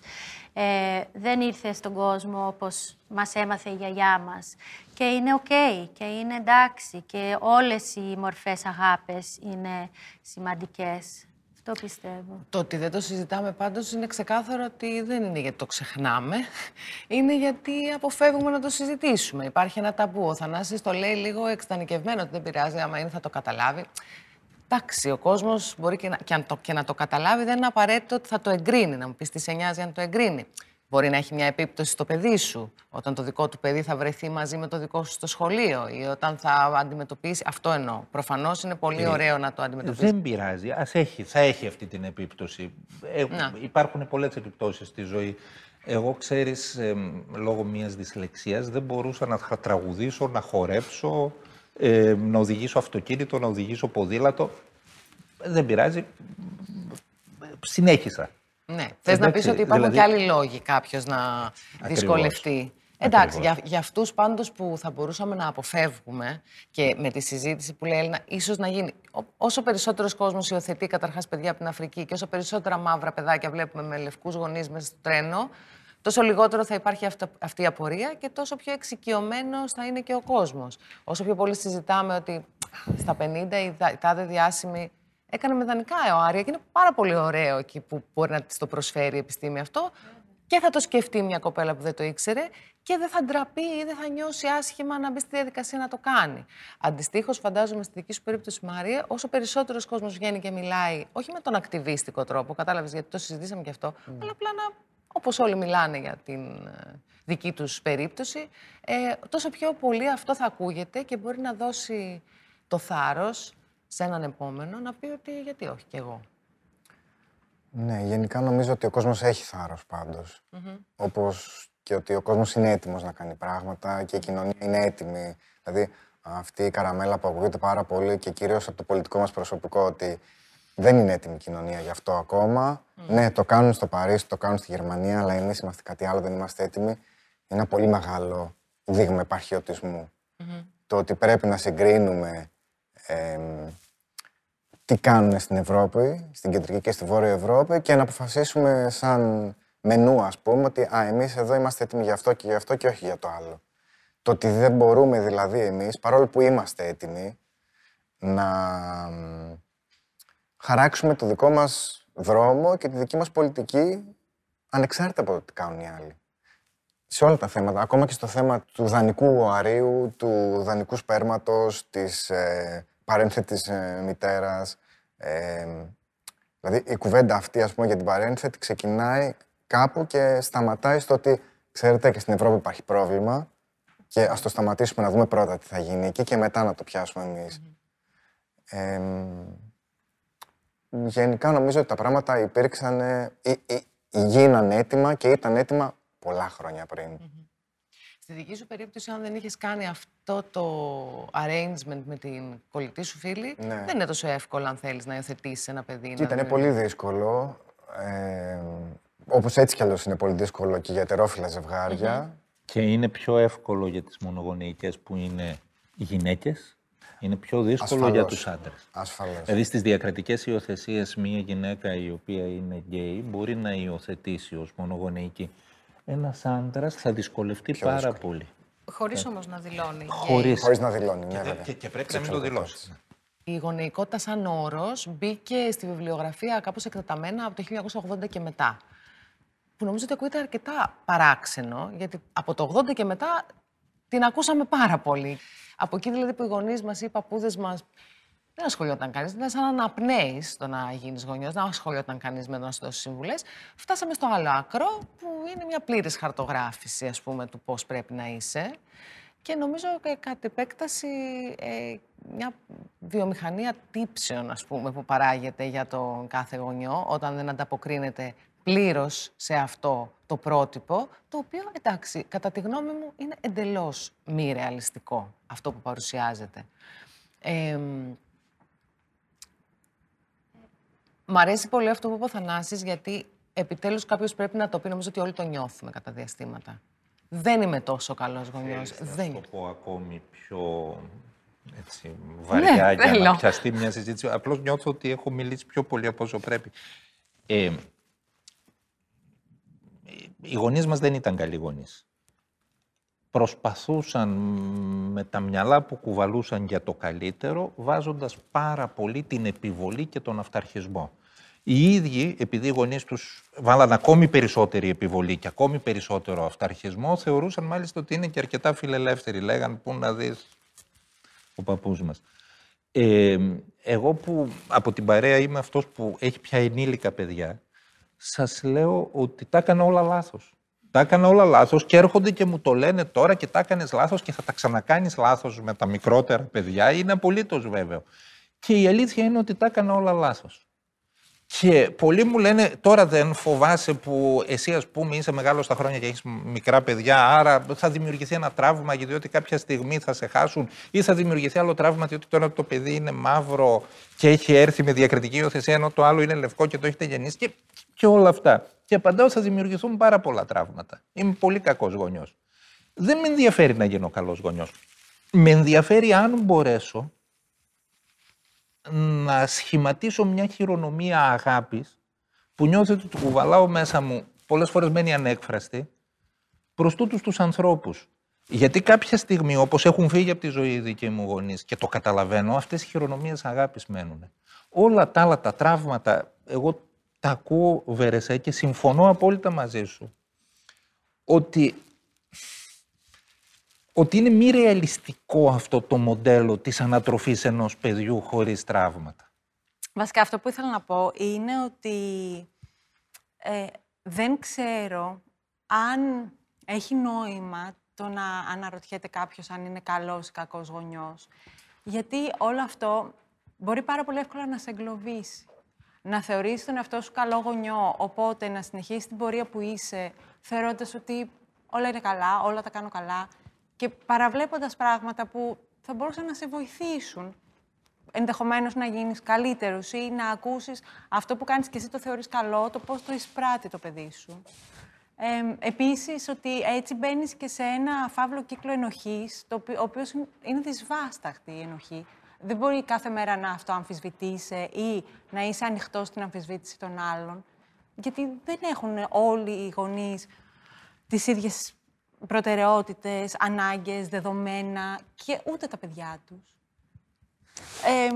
ε, δεν ήρθε στον κόσμο όπως μας έμαθε η γιαγιά μας. Και είναι οκ και είναι εντάξει και όλες οι μορφές αγάπες είναι σημαντικές. Το πιστεύω. Το ότι δεν το συζητάμε πάντως είναι ξεκάθαρο ότι δεν είναι γιατί το ξεχνάμε. Είναι γιατί αποφεύγουμε να το συζητήσουμε. Υπάρχει ένα ταμπού. Ο Θανάσης το λέει λίγο εξτανικευμένο ότι δεν πειράζει, άμα είναι θα το καταλάβει. Εντάξει, ο κόσμος μπορεί και να, και, το, και να το καταλάβει, δεν είναι απαραίτητο ότι θα το εγκρίνει. Να μου πεις τι σε νοιάζει αν το εγκρίνει. Μπορεί να έχει μια επίπτωση στο παιδί σου, όταν το δικό του παιδί θα βρεθεί μαζί με το δικό σου στο σχολείο ή όταν θα αντιμετωπίσει. Αυτό εννοώ. Προφανώς είναι πολύ ε, ωραίο να το αντιμετωπίσει. Δεν πειράζει. Ας έχει, θα έχει αυτή την επίπτωση. Ε, υπάρχουν πολλές επιπτώσεις στη ζωή. Εγώ, ξέρεις, λόγω μιας δυσλεξίας δεν μπορούσα να τραγουδήσω, να χορέψω, ε, να οδηγήσω αυτοκίνητο, να οδηγήσω ποδήλατο. Δεν πειράζει. Συνέχισα. Ναι. Θες να πεις ότι υπάρχουν δηλαδή... και άλλοι λόγοι κάποιος να Ακριβώς. δυσκολευτεί. Εντάξει, για, για αυτούς πάντως που θα μπορούσαμε να αποφεύγουμε και με τη συζήτηση που λέει Έλληνα, ίσως να γίνει. Όσο περισσότερος κόσμος υιοθετεί καταρχάς παιδιά από την Αφρική και όσο περισσότερα μαύρα παιδάκια βλέπουμε με λευκούς γονείς μέσα στο τρένο, τόσο λιγότερο θα υπάρχει αυτή η απορία και τόσο πιο εξοικειωμένος θα είναι και ο κόσμος. Όσο πιο πολύ συζητάμε ότι στα 50 η τάδε διάσημη έκανε με δανεικά εωάρια και είναι πάρα πολύ ωραίο εκεί που μπορεί να της το προσφέρει η επιστήμη αυτό. και θα το σκεφτεί μια κοπέλα που δεν το ήξερε και δεν θα ντραπεί ή δεν θα νιώσει άσχημα να μπει στη διαδικασία να το κάνει. Αντιστοίχως, φαντάζομαι στη δική σου περίπτωση, Μαρία, όσο περισσότερος κόσμος βγαίνει και μιλάει, όχι με τον ακτιβίστικο τρόπο, κατάλαβες γιατί το συζητήσαμε και αυτό, αλλά απλά να, όπως όλοι μιλάνε για την ε, δική τους περίπτωση, ε, τόσο πιο πολύ αυτό θα ακούγεται και μπορεί να δώσει το θάρρος σε έναν επόμενο να πει ότι γιατί όχι κι εγώ. Ναι, γενικά νομίζω ότι ο κόσμος έχει θάρρος πάντως. Όπως και ότι ο κόσμος είναι έτοιμος να κάνει πράγματα και η κοινωνία είναι έτοιμη. Δηλαδή αυτή η καραμέλα που ακούγεται πάρα πολύ και κυρίως από το πολιτικό μας προσωπικό ότι δεν είναι έτοιμη η κοινωνία γι' αυτό ακόμα. Ναι, το κάνουν στο Παρίσι, το κάνουν στη Γερμανία, αλλά εμείς είμαστε κάτι άλλο, δεν είμαστε έτοιμοι. Είναι ένα πολύ μεγάλο δείγμα επαρχιωτισμού. Το ότι πρέπει να συγκρίνουμε εμ, τι κάνουν στην Ευρώπη, στην κεντρική και στη βόρεια Ευρώπη και να αποφασίσουμε σαν μενού, ας πούμε, ότι α, εμείς εδώ είμαστε έτοιμοι για αυτό και για αυτό και όχι για το άλλο. Το ότι δεν μπορούμε δηλαδή εμείς, παρόλο που είμαστε έτοιμοι, να μ, χαράξουμε το δικό μας δρόμο και τη δική μας πολιτική ανεξάρτητα από το τι κάνουν οι άλλοι. Σε όλα τα θέματα, ακόμα και στο θέμα του δανεικού οαρίου, του δανεικού σπέρματος, της ε, παρένθετης ε, μητέρας. Ε, δηλαδή η κουβέντα αυτή, ας πούμε, για την παρένθετη ξεκινάει κάπου και σταματάει στο ότι, ξέρετε, και στην Ευρώπη υπάρχει πρόβλημα και ας το σταματήσουμε να δούμε πρώτα τι θα γίνει εκεί και μετά να το πιάσουμε εμείς. Ε, γενικά νομίζω ότι τα πράγματα υπήρξαν, ε, ή- ή- γίνανε έτοιμα και ήταν έτοιμα πολλά χρόνια πριν. Στη δική σου περίπτωση, αν δεν είχες κάνει αυτό το arrangement με την κολλητή σου φίλη, Ναι. δεν είναι τόσο εύκολο αν θέλεις να υιοθετήσεις ένα παιδί. Και να ήταν δεν- πολύ δύσκολο. Ε, όπως έτσι κι αλλιώς είναι πολύ δύσκολο και για ετερόφιλα ζευγάρια. Και είναι πιο εύκολο για τις μονογονεϊκές που είναι γυναίκες. Είναι πιο δύσκολο για Ασφαλώς. τους άντρες. Ασφαλώς. Δηλαδή στις διακρατικές υιοθεσίες μία γυναίκα η οποία είναι γκέι μπορεί να υιοθετήσει ως μονογονεϊκή. Ένας άντρας θα δυσκολευτεί πάρα πολύ. Χωρίς όμως να δηλώνει. γκέι. Χωρίς. Χωρίς να δηλώνει, ναι, βέβαια. Και, και πρέπει να μην το δηλώσεις. Η γονεϊκότητα σαν όρος μπήκε στη βιβλιογραφία κάπως εκτεταμένα από το 1980 και μετά. Που νομίζω ότι ακούγεται αρκετά παράξενο, γιατί από το 80 και μετά την ακούσαμε πάρα πολύ. Από εκεί δηλαδή που οι γονείς μας ή οι παππούδες μας δεν ασχολιόταν κανείς, ήταν σαν να αναπνέεις το να γίνεις γονιός, δεν ασχολιόταν κανείς με το να σου δώσει συμβουλές. Φτάσαμε στο άλλο άκρο, που είναι μια πλήρης χαρτογράφηση, ας πούμε, του πώς πρέπει να είσαι. Και νομίζω και κατ' επέκταση ε, μια βιομηχανία τύψεων, ας πούμε, που παράγεται για τον κάθε γονιό, όταν δεν ανταποκρίνεται πλήρως σε αυτό το πρότυπο, το οποίο, εντάξει, κατά τη γνώμη μου, είναι εντελώς μη ρεαλιστικό αυτό που παρουσιάζεται. Ε, Μ' αρέσει πολύ αυτό που είπε ο Θανάσης, γιατί επιτέλους κάποιος πρέπει να το πει, νομίζω ότι όλοι το νιώθουμε κατά διαστήματα. Δεν είμαι τόσο καλός γονιός. Θέλεις Δεν να είμαι. το πω ακόμη πιο έτσι, βαριά για θέλω. να πιαστεί μια συζήτηση. Απλώς νιώθω ότι έχω μιλήσει πιο πολύ από όσο πρέπει. Ε, οι γονείς μας δεν ήταν καλοί γονείς. Προσπαθούσαν με τα μυαλά που κουβαλούσαν για το καλύτερο, βάζοντας πάρα πολύ την επιβολή και τον αυταρχισμό. Οι ίδιοι, επειδή οι γονείς τους βάλαν ακόμη περισσότερη επιβολή και ακόμη περισσότερο αυταρχισμό, θεωρούσαν μάλιστα ότι είναι και αρκετά φιλελεύθεροι. Λέγαν πού να δεις ο παππούς μας. Ε, εγώ που από την παρέα είμαι αυτός που έχει πια ενήλικα παιδιά, σας λέω ότι τα έκανα όλα λάθος. Τα έκανα όλα λάθος και έρχονται και μου το λένε τώρα και τα έκανες λάθος και θα τα ξανακάνεις λάθος με τα μικρότερα παιδιά. Είναι απολύτως βέβαιο. Και η αλήθεια είναι ότι τα έκανα όλα λάθος. Και πολλοί μου λένε, τώρα δεν φοβάσαι που εσύ ας πούμε είσαι μεγάλος στα χρόνια και έχεις μικρά παιδιά, άρα θα δημιουργηθεί ένα τραύμα διότι κάποια στιγμή θα σε χάσουν ή θα δημιουργηθεί άλλο τραύμα διότι τώρα το παιδί είναι μαύρο και έχει έρθει με διακριτική υιοθεσία ενώ το άλλο είναι λευκό και το έχετε γεννήσει και, και όλα αυτά. Και απαντάω θα δημιουργηθούν πάρα πολλά τραύματα. Είμαι πολύ κακός γονιός. Δεν με ενδιαφέρει να γίνω καλός γονιός. Με ενδιαφέρει αν μπορέσω να σχηματίσω μια χειρονομία αγάπης που νιώθω ότι του κουβαλάω μέσα μου, πολλές φορές μένει ανέκφραστη, προς τούτους τους ανθρώπους. Γιατί κάποια στιγμή, όπως έχουν φύγει από τη ζωή οι δικοί μου γονείς και το καταλαβαίνω, αυτές οι χειρονομίες αγάπης μένουν. Όλα τα άλλα τα τραύματα, εγώ τα ακούω Βερεσέ και συμφωνώ απόλυτα μαζί σου. ότι, ότι είναι μη ρεαλιστικό αυτό το μοντέλο της ανατροφής ενός παιδιού χωρίς τραύματα. Βασικά αυτό που ήθελα να πω είναι ότι ε, δεν ξέρω αν έχει νόημα το να αναρωτιέται κάποιος αν είναι καλός ή κακός γονιός. Γιατί όλο αυτό μπορεί πάρα πολύ εύκολα να σε εγκλωβίσει. Να θεωρείς τον εαυτό σου καλό γονιό, οπότε να συνεχίσεις την πορεία που είσαι, θεωρώντας ότι όλα είναι καλά, όλα τα κάνω καλά και παραβλέποντας πράγματα που θα μπορούσαν να σε βοηθήσουν. Ενδεχομένως να γίνεις καλύτερος ή να ακούσεις αυτό που κάνεις και εσύ το θεωρείς καλό, το πώς το εισπράττει το παιδί σου. Ε, επίσης, ότι έτσι μπαίνεις και σε ένα φαύλο κύκλο ενοχής, το οποίο, ο οποίος είναι δυσβάσταχτη η ενοχή. Δεν μπορεί κάθε μέρα να αυτό αμφισβητήσει ή να είσαι ανοιχτός στην αμφισβήτηση των άλλων. Γιατί δεν έχουν όλοι οι γονείς τις ίδιες προτεραιότητες, ανάγκες, δεδομένα και ούτε τα παιδιά τους. Ε,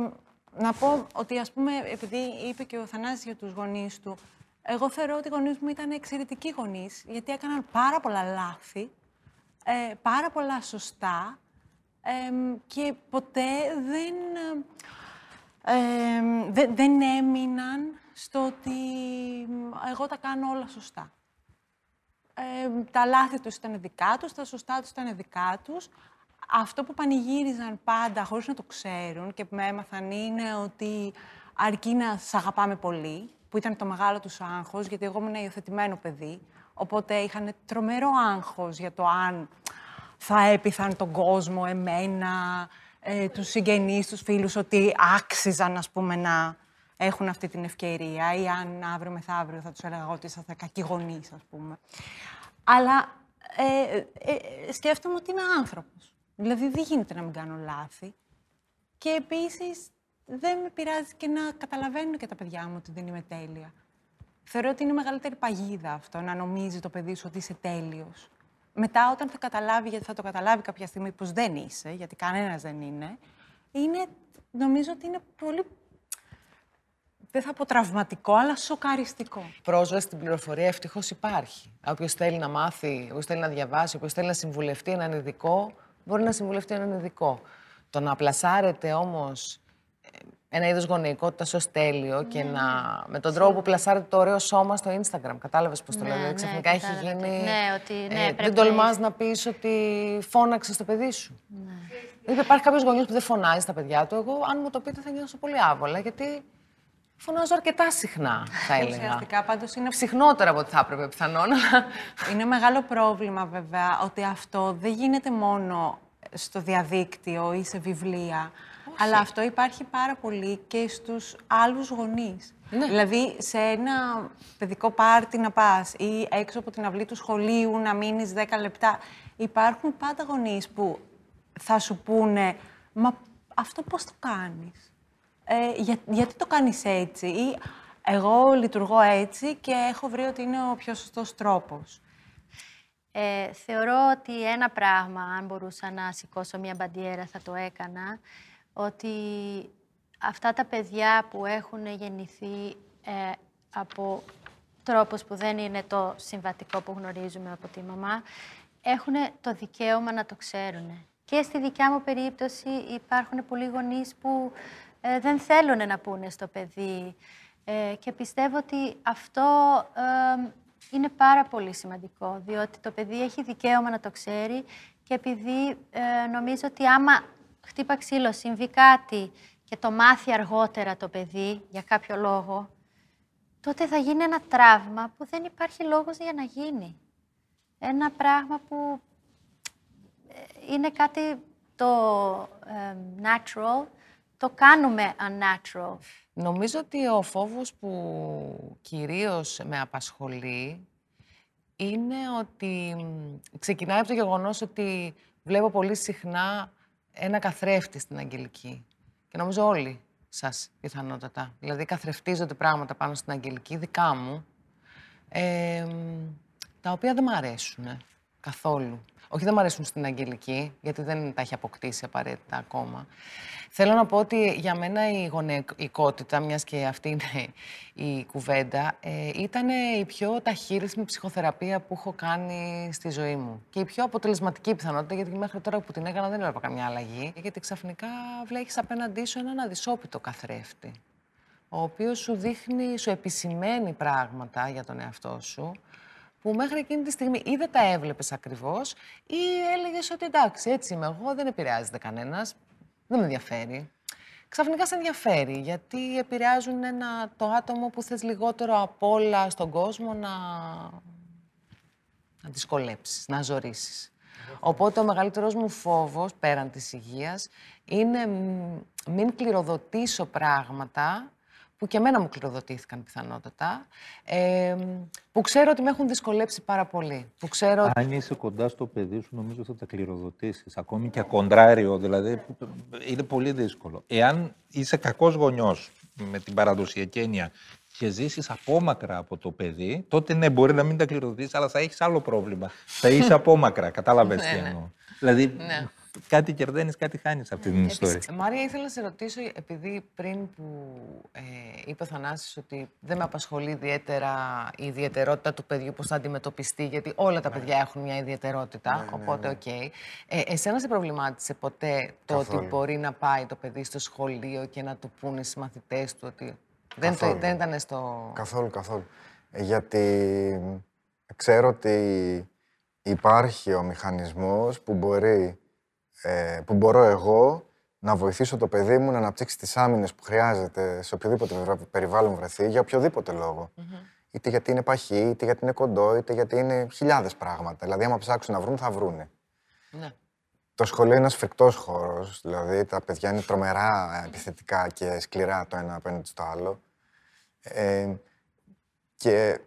να πω ότι, ας πούμε, επειδή είπε και ο Θανάσης για τους γονείς του, εγώ θεωρώ ότι οι γονείς μου ήταν εξαιρετικοί γονείς, γιατί έκαναν πάρα πολλά λάθη, ε, πάρα πολλά σωστά και ποτέ δεν, ε, δεν, έμειναν στο ότι εγώ τα κάνω όλα σωστά. Τα λάθη τους ήταν δικά τους, τα σωστά τους ήταν δικά τους. Αυτό που πανηγύριζαν πάντα, χωρίς να το ξέρουν και που με έμαθαν, είναι ότι αρκεί να σ' αγαπάμε πολύ που ήταν το μεγάλο τους άγχος, γιατί εγώ ήμουν υιοθετημένο παιδί, οπότε είχαν τρομερό άγχος για το αν θα έπιθαν τον κόσμο, εμένα, ε, τους συγγενείς, τους φίλους, ότι άξιζαν, ας πούμε, να έχουν αυτή την ευκαιρία ή αν αύριο μεθαύριο θα τους έλεγα ότι θα κακοί γονείς, ας πούμε. Αλλά ε, ε, σκέφτομαι ότι είμαι άνθρωπος. Δηλαδή, δεν γίνεται να μην κάνω λάθη. Και επίσης, δεν με πειράζει και να καταλαβαίνουν και τα παιδιά μου ότι δεν είμαι τέλεια. Θεωρώ ότι είναι μεγαλύτερη παγίδα αυτό, να νομίζει το παιδί σου ότι είσαι τέλειος. Μετά, όταν θα καταλάβει, γιατί θα το καταλάβει κάποια στιγμή πως δεν είσαι, γιατί κανένας δεν είναι, είναι νομίζω ότι είναι πολύ δεν θα πω τραυματικό, αλλά σοκαριστικό. Πρόσβαση στην πληροφορία ευτυχώς υπάρχει. Όποιος θέλει να μάθει, όποιος θέλει να διαβάσει, όποιος θέλει να συμβουλευτεί έναν ειδικό, μπορεί να συμβουλευτεί έναν ειδικό. Το να πλασάρεται όμως ένα είδος γονεϊκότητας ως τέλειο και ναι. να. με τον τρόπο που πλασάρετε το ωραίο σώμα στο Instagram. Κατάλαβες πώς το ναι, λέω. Δηλαδή, ξαφνικά έχει γίνει. Ναι, ότι. Ναι, ε, δεν τολμάς να πεις ότι φώναξες το παιδί σου. Ναι. Δηλαδή, υπάρχει κάποιος γονιός που δεν φωνάζει τα παιδιά του. Εγώ, αν μου το πείτε, θα νιώσω πολύ άβολα. Γιατί φωνάζω αρκετά συχνά, θα έλεγα. Ουσιαστικά, πάντως είναι. Ψυχνότερα από ό,τι θα έπρεπε πιθανόν. είναι μεγάλο πρόβλημα, βέβαια, ότι αυτό δεν γίνεται μόνο στο διαδίκτυο ή σε βιβλία. Αλλά αυτό υπάρχει πάρα πολύ και στους άλλους γονείς. Ναι. Δηλαδή, σε ένα παιδικό πάρτι να πας ή έξω από την αυλή του σχολείου να μείνεις 10 λεπτά, υπάρχουν πάντα γονείς που θα σου πούνε «Μα αυτό πώς το κάνεις» ε, «Γιατί το κάνεις έτσι» ή «Εγώ λειτουργώ έτσι και έχω βρει ότι είναι ο πιο σωστός τρόπος». Ε, θεωρώ ότι ένα πράγμα, αν μπορούσα να σηκώσω μια μπαντιέρα, θα το έκανα ότι αυτά τα παιδιά που έχουν γεννηθεί ε, από τρόπους που δεν είναι το συμβατικό που γνωρίζουμε από τη μαμά, έχουν το δικαίωμα να το ξέρουν. Και στη δικιά μου περίπτωση υπάρχουν πολλοί γονείς που ε, δεν θέλουν να πούνε στο παιδί ε, και πιστεύω ότι αυτό είναι πάρα πολύ σημαντικό, διότι το παιδί έχει δικαίωμα να το ξέρει και επειδή νομίζω ότι άμα χτύπα ξύλο, συμβεί κάτι και το μάθει αργότερα το παιδί για κάποιο λόγο, τότε θα γίνει ένα τραύμα που δεν υπάρχει λόγος για να γίνει. Ένα πράγμα που ε, είναι κάτι το natural, το κάνουμε unnatural. Νομίζω ότι ο φόβος που κυρίως με απασχολεί είναι ότι ξεκινάει από το γεγονός ότι βλέπω πολύ συχνά ένα καθρέφτη στην Αγγελική. Και νομίζω όλοι σας πιθανότατα. Δηλαδή καθρεφτίζονται πράγματα πάνω στην Αγγελική, δικά μου, τα οποία δεν μ' αρέσουν καθόλου. Όχι, δεν μου αρέσουν στην Αγγελική, γιατί δεν τα έχει αποκτήσει απαραίτητα ακόμα. Θέλω να πω ότι για μένα η γονεϊκότητα, μιας και αυτή είναι η κουβέντα, ε, ήταν η πιο ταχύρισμη ψυχοθεραπεία που έχω κάνει στη ζωή μου. Και η πιο αποτελεσματική πιθανότητα, γιατί μέχρι τώρα που την έκανα δεν έβλεπα καμιά αλλαγή. Γιατί ξαφνικά βλέπεις απέναντί σου έναν αδυσόπιτο καθρέφτη, ο οποίος σου δείχνει, σου επισημαίνει πράγματα για τον εαυτό σου, που μέχρι εκείνη τη στιγμή ή δεν τα έβλεπες ακριβώς, ή έλεγες ότι εντάξει, έτσι είμαι εγώ, δεν επηρεάζεται κανένας, δεν με ενδιαφέρει. Ξαφνικά σε ενδιαφέρει, γιατί επηρεάζουν ένα, το άτομο που θες λιγότερο απ' όλα στον κόσμο να, να δυσκολέψεις, να ζωρίσεις. Οπότε ο μεγαλύτερος μου φόβος, πέραν της υγείας, είναι μην κληροδοτήσω πράγματα που και εμένα μου κληροδοτήθηκαν πιθανότατα, ε, που ξέρω ότι με έχουν δυσκολέψει πάρα πολύ. Που ξέρω... Αν είσαι κοντά στο παιδί σου, νομίζω θα τα κληροδοτήσεις. Ακόμη και κοντράριο, δηλαδή, είναι πολύ δύσκολο. Εάν είσαι κακός γονιός, με την παραδοσιακή έννοια, και ζήσεις απόμακρα από το παιδί, τότε ναι, μπορεί να μην τα κληροδοτήσεις, αλλά θα έχεις άλλο πρόβλημα. θα (laughs) είσαι απόμακρα. Κατάλαβες τι ναι, ναι. εννοώ. Δηλαδή, ναι κάτι κερδαίνεις, κάτι χάνεις αυτή την ιστορία. Μάρια, ήθελα να σε ρωτήσω, επειδή πριν που ε, είπε ο Θανάσης ότι δεν με απασχολεί ιδιαίτερα η ιδιαιτερότητα του παιδιού, πώς θα αντιμετωπιστεί, γιατί όλα τα ναι. παιδιά έχουν μια ιδιαιτερότητα. Ναι, ναι, οπότε, ok. Okay. Ε, εσένα σε προβλημάτισε ποτέ το ότι μπορεί να πάει το παιδί στο σχολείο και να του πούνε οι μαθητές του ότι. Δεν, το, δεν ήταν στο. Καθόλου, καθόλου. Ε, γιατί ξέρω ότι υπάρχει ο μηχανισμός που μπορεί ε, που μπορώ εγώ να βοηθήσω το παιδί μου να αναπτύξει τις άμυνες που χρειάζεται σε οποιοδήποτε περιβάλλον βρεθεί για οποιοδήποτε λόγο. Είτε γιατί είναι παχύ, είτε γιατί είναι κοντό, είτε γιατί είναι χιλιάδες πράγματα. Δηλαδή, άμα ψάξουν να βρουν, θα βρούνε. Ναι. Το σχολείο είναι ένας φρικτός χώρος. Δηλαδή, τα παιδιά είναι τρομερά επιθετικά και σκληρά το ένα απέναντι στο άλλο. Ε, και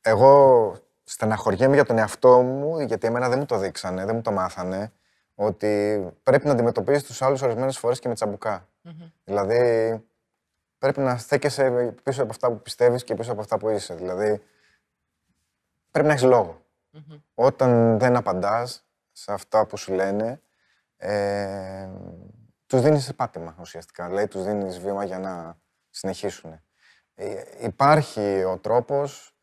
εγώ στεναχωριέμαι για τον εαυτό μου, γιατί εμένα δεν μου το δείξανε, δεν μου το μάθανε ότι πρέπει να αντιμετωπίζεις τους άλλους ορισμένες φορές και με τσαμπουκα Δηλαδή, πρέπει να στέκεσαι πίσω από αυτά που πιστεύεις και πίσω από αυτά που είσαι. Δηλαδή, πρέπει να έχεις λόγο. Όταν δεν απαντάς σε αυτά που σου λένε, ε, τους δίνεις πάτημα ουσιαστικά. Δηλαδή, τους δίνεις βήμα για να συνεχίσουν. Ε, υπάρχει ο τρόπος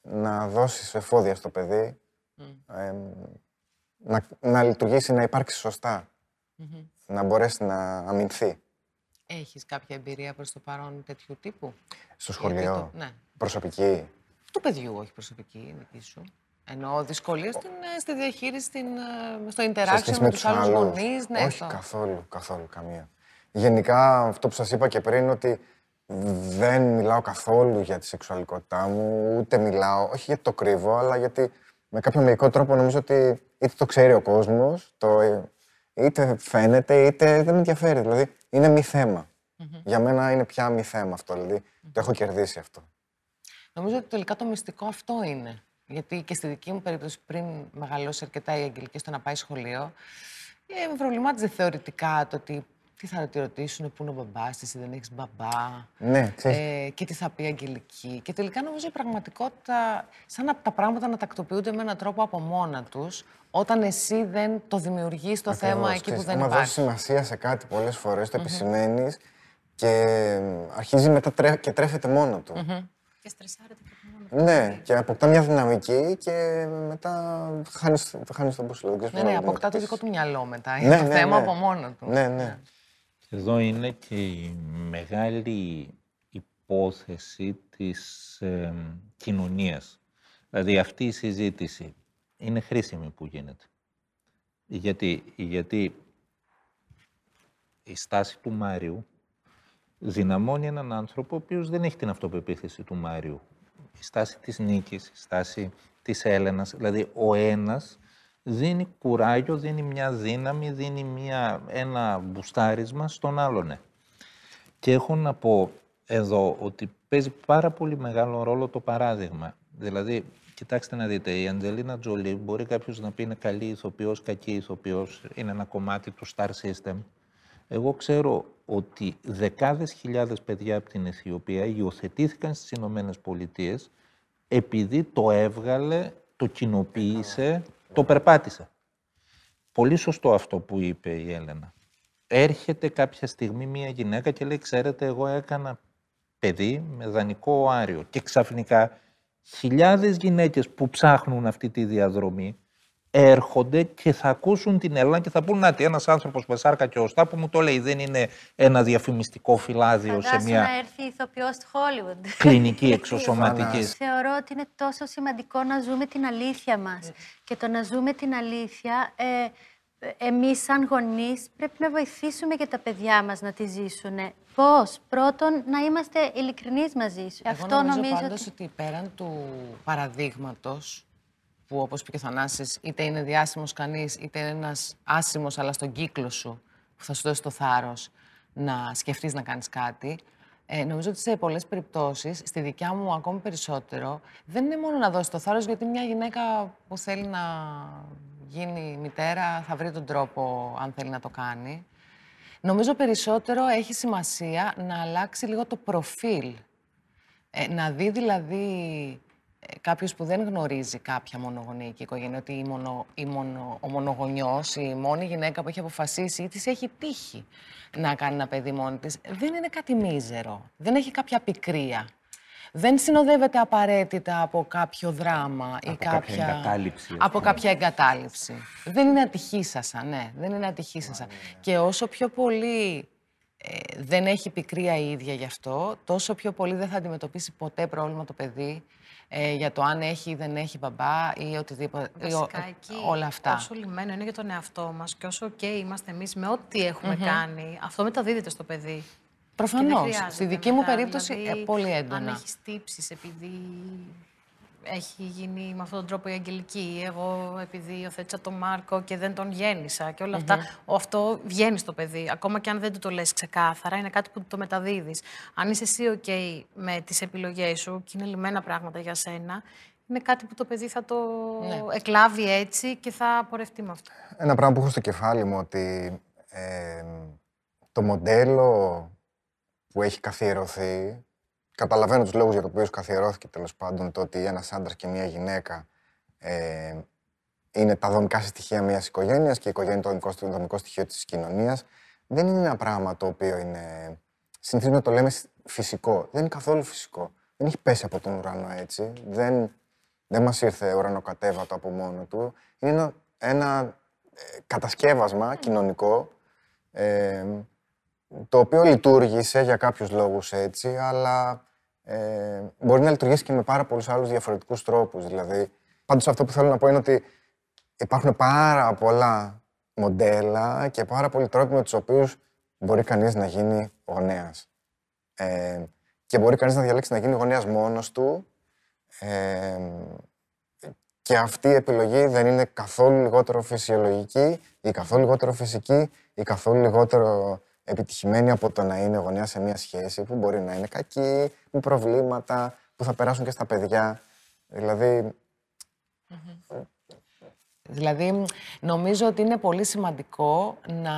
να δώσεις εφόδια στο παιδί, να, να λειτουργήσει, να υπάρξει Να μπορέσει να αμυνθεί. Έχεις κάποια εμπειρία προς το παρόν τέτοιου τύπου; Στο σχολείο. ναι. Προσωπική. Του παιδιού, όχι προσωπική, δική σου. Ενώ δυσκολίες στην, ε, στη διαχείριση, στην, ε, στο interaction με, τους άλλους γονείς. Ναι, όχι καθόλου, καθόλου, καμία. Γενικά, αυτό που σας είπα και πριν, ότι δεν μιλάω καθόλου για τη σεξουαλικότητά μου, ούτε μιλάω, όχι γιατί το κρύβω, αλλά γιατί με κάποιο μερικό τρόπο νομίζω ότι είτε το ξέρει ο κόσμος, είτε φαίνεται, είτε δεν με ενδιαφέρει. Δηλαδή είναι μη θεμα Για μένα είναι πια μη θέμα αυτό. Δηλαδή το έχω κερδίσει αυτό. Νομίζω ότι τελικά το μυστικό αυτό είναι. Γιατί και στη δική μου περίπτωση, πριν μεγαλώσει αρκετά η Αγγελική στο να πάει σχολείο, ε, με προβλημάτιζε θεωρητικά το ότι τι θα τη ρωτήσουν, πού είναι ο μπαμπάς της, δεν έχεις μπαμπά. Ναι, ε, και τι θα πει η Αγγελική. Και τελικά νομίζω η πραγματικότητα, σαν να, τα πράγματα να τακτοποιούνται με έναν τρόπο από μόνα τους, όταν εσύ δεν το δημιουργείς το θέμα εκεί που δεν υπάρχει. Αν δώσεις σημασία σε κάτι πολλές φορές, το επισημαίνεις και αρχίζει μετά και τρέφεται μόνο του. Και στρεσάρεται και μόνο Ναι, και αποκτά μια δυναμική και μετά χάνεις τον μπούσουλο. Ναι, ναι, αποκτά το δικό του μυαλό μετά. Είναι το ναι, θέμα ναι. από μόνο του. Ναι, ναι. Εδώ είναι και η μεγάλη υπόθεση της ε, κοινωνίας. Δηλαδή αυτή η συζήτηση είναι χρήσιμη που γίνεται. Γιατί, γιατί η στάση του Μάριου δυναμώνει έναν άνθρωπο ο οποίος δεν έχει την αυτοπεποίθηση του Μάριου. Η στάση της Νίκης, η στάση της Έλενας, δηλαδή ο ένας δίνει κουράγιο, δίνει μια δύναμη, δίνει μια, ένα μπουστάρισμα στον άλλον. Ναι. Και έχω να πω εδώ ότι παίζει πάρα πολύ μεγάλο ρόλο το παράδειγμα. Δηλαδή, κοιτάξτε να δείτε, η Αντζελίνα Τζολί μπορεί κάποιος να πει είναι καλή ηθοποιός, κακή ηθοποιός, είναι ένα κομμάτι του Star System. Εγώ ξέρω ότι δεκάδες χιλιάδες παιδιά από την Αιθιοπία υιοθετήθηκαν στις Ηνωμένες Πολιτείες επειδή το έβγαλε, το κοινοποίησε το περπάτησα. πολύ σωστό αυτό που είπε η Έλενα. Έρχεται κάποια στιγμή μια γυναίκα και λέει, ξέρετε, εγώ έκανα παιδί με δανεικό άριο. Και ξαφνικά χιλιάδες γυναίκες που ψάχνουν αυτή τη διαδρομή έρχονται και θα ακούσουν την Έλληνα και θα πούν να τι ένας άνθρωπος με σάρκα και οστά που μου το λέει δεν είναι ένα διαφημιστικό φυλάδιο σε Φαντάσου μια να έρθει ηθοποιός του Hollywood. κλινική (laughs) εξωσωματικής. Θεωρώ ότι είναι τόσο σημαντικό να ζούμε την αλήθεια μας. Και το να ζούμε την αλήθεια, ε, εμείς σαν γονείς πρέπει να βοηθήσουμε και τα παιδιά μας να τη ζήσουν. Πώς; Πρώτον, να είμαστε ειλικρινείς μαζί σου. Εγώ νομίζω, πάντως ότι... πέραν του παραδείγματος, που όπως είπε και ο Θανάσης, είτε είναι διάσημος κανείς, είτε είναι ένας άσημος, αλλά στον κύκλο σου, που θα σου δώσει το θάρρος να σκεφτείς να κάνεις κάτι, ε, νομίζω ότι σε πολλές περιπτώσεις, στη δικιά μου ακόμη περισσότερο, δεν είναι μόνο να δώσεις το θάρρος, γιατί μια γυναίκα που θέλει να γίνει μητέρα θα βρει τον τρόπο αν θέλει να το κάνει. Νομίζω περισσότερο έχει σημασία να αλλάξει λίγο το προφίλ. Ε, να δει δηλαδή ε, κάποιος που δεν γνωρίζει κάποια μονογονεϊκή οικογένεια, ότι η μονο, η μονο, ο μονογονιός, η μόνη γυναίκα που έχει αποφασίσει ή της έχει τύχει να κάνει ένα παιδί μόνη της, δεν είναι κάτι μίζερο. Δεν έχει κάποια πικρία δεν συνοδεύεται απαραίτητα από κάποιο δράμα ή Από κάποια... κάποια εγκατάλειψη, ας Από πούμε. κάποια εγκατάλειψη. δεν είναι ατυχήσασα, ναι. Δεν είναι ατυχήσασα. Και όσο πιο πολύ ε, δεν έχει πικρία η ίδια γι' αυτό, τόσο πιο πολύ δεν θα αντιμετωπίσει ποτέ πρόβλημα το παιδί ε, για το αν έχει ή δεν έχει μπαμπά ή οτιδήποτε. ή ο- Βασικά εκεί, όλα αυτά. όσο λυμμένο είναι για τον εαυτό μας και όσο ok είμαστε εμείς με ό,τι έχουμε κάνει, αυτό μεταδίδεται στο παιδί. Και δεν Προφανώς. χρειάζεται Στη δική μου μετά, περίπτωση, δηλαδή, ε, πολύ έντονα. Αν έχεις τύψεις επειδή έχει γίνει με αυτόν τον τρόπο η Αγγελική, εγώ επειδή υιοθέτησα τον Μάρκο και δεν τον γέννησα και όλα αυτά, ο- αυτό βγαίνει στο παιδί. Ακόμα και αν δεν του το λες ξεκάθαρα, είναι κάτι που το μεταδίδεις. Αν είσαι εσύ ok με τις επιλογές σου και είναι λυμμένα πράγματα για σένα, είναι κάτι που το παιδί θα το Ναι. εκλάβει έτσι και θα πορευτεί με αυτό. Ένα πράγμα που έχω στο κεφάλι μου ότι ε, το μοντέλο που έχει καθιερωθεί, καταλαβαίνω τους λόγους για τους οποίους καθιερώθηκε τέλος πάντων το ότι ένας άντρας και μια γυναίκα ε, είναι τα δομικά στοιχεία μιας οικογένειας και η οικογένεια είναι το δομικό, το δομικό στοιχείο της κοινωνίας, δεν είναι ένα πράγμα το οποίο είναι... Συνηθίζουμε να το λέμε φυσικό. Δεν είναι καθόλου φυσικό. Δεν έχει πέσει από τον ουρανό έτσι. Δεν, δεν μας ήρθε ουρανοκατέβατο από μόνο του. Είναι ένα, ένα ε, κατασκεύασμα κοινωνικό ε, το οποίο λειτουργήσε για κάποιους λόγους έτσι, αλλά ε, μπορεί να λειτουργήσει και με πάρα πολλούς άλλους διαφορετικούς τρόπους. Δηλαδή, πάντως αυτό που θέλω να πω είναι ότι υπάρχουν πάρα πολλά μοντέλα και πάρα πολλοί τρόποι με τους οποίους μπορεί κανείς να γίνει γονέας. Ε, και μπορεί κανείς να διαλέξει να γίνει γονέας μόνος του ε, και αυτή η επιλογή δεν είναι καθόλου λιγότερο φυσιολογική ή καθόλου λιγότερο φυσική ή καθόλου λιγότερο επιτυχημένη από το να είναι γονέα σε μια σχέση που μπορεί να είναι κακή, με προβλήματα, που θα περάσουν και στα παιδιά. Δηλαδή, Δηλαδή, νομίζω ότι είναι πολύ σημαντικό να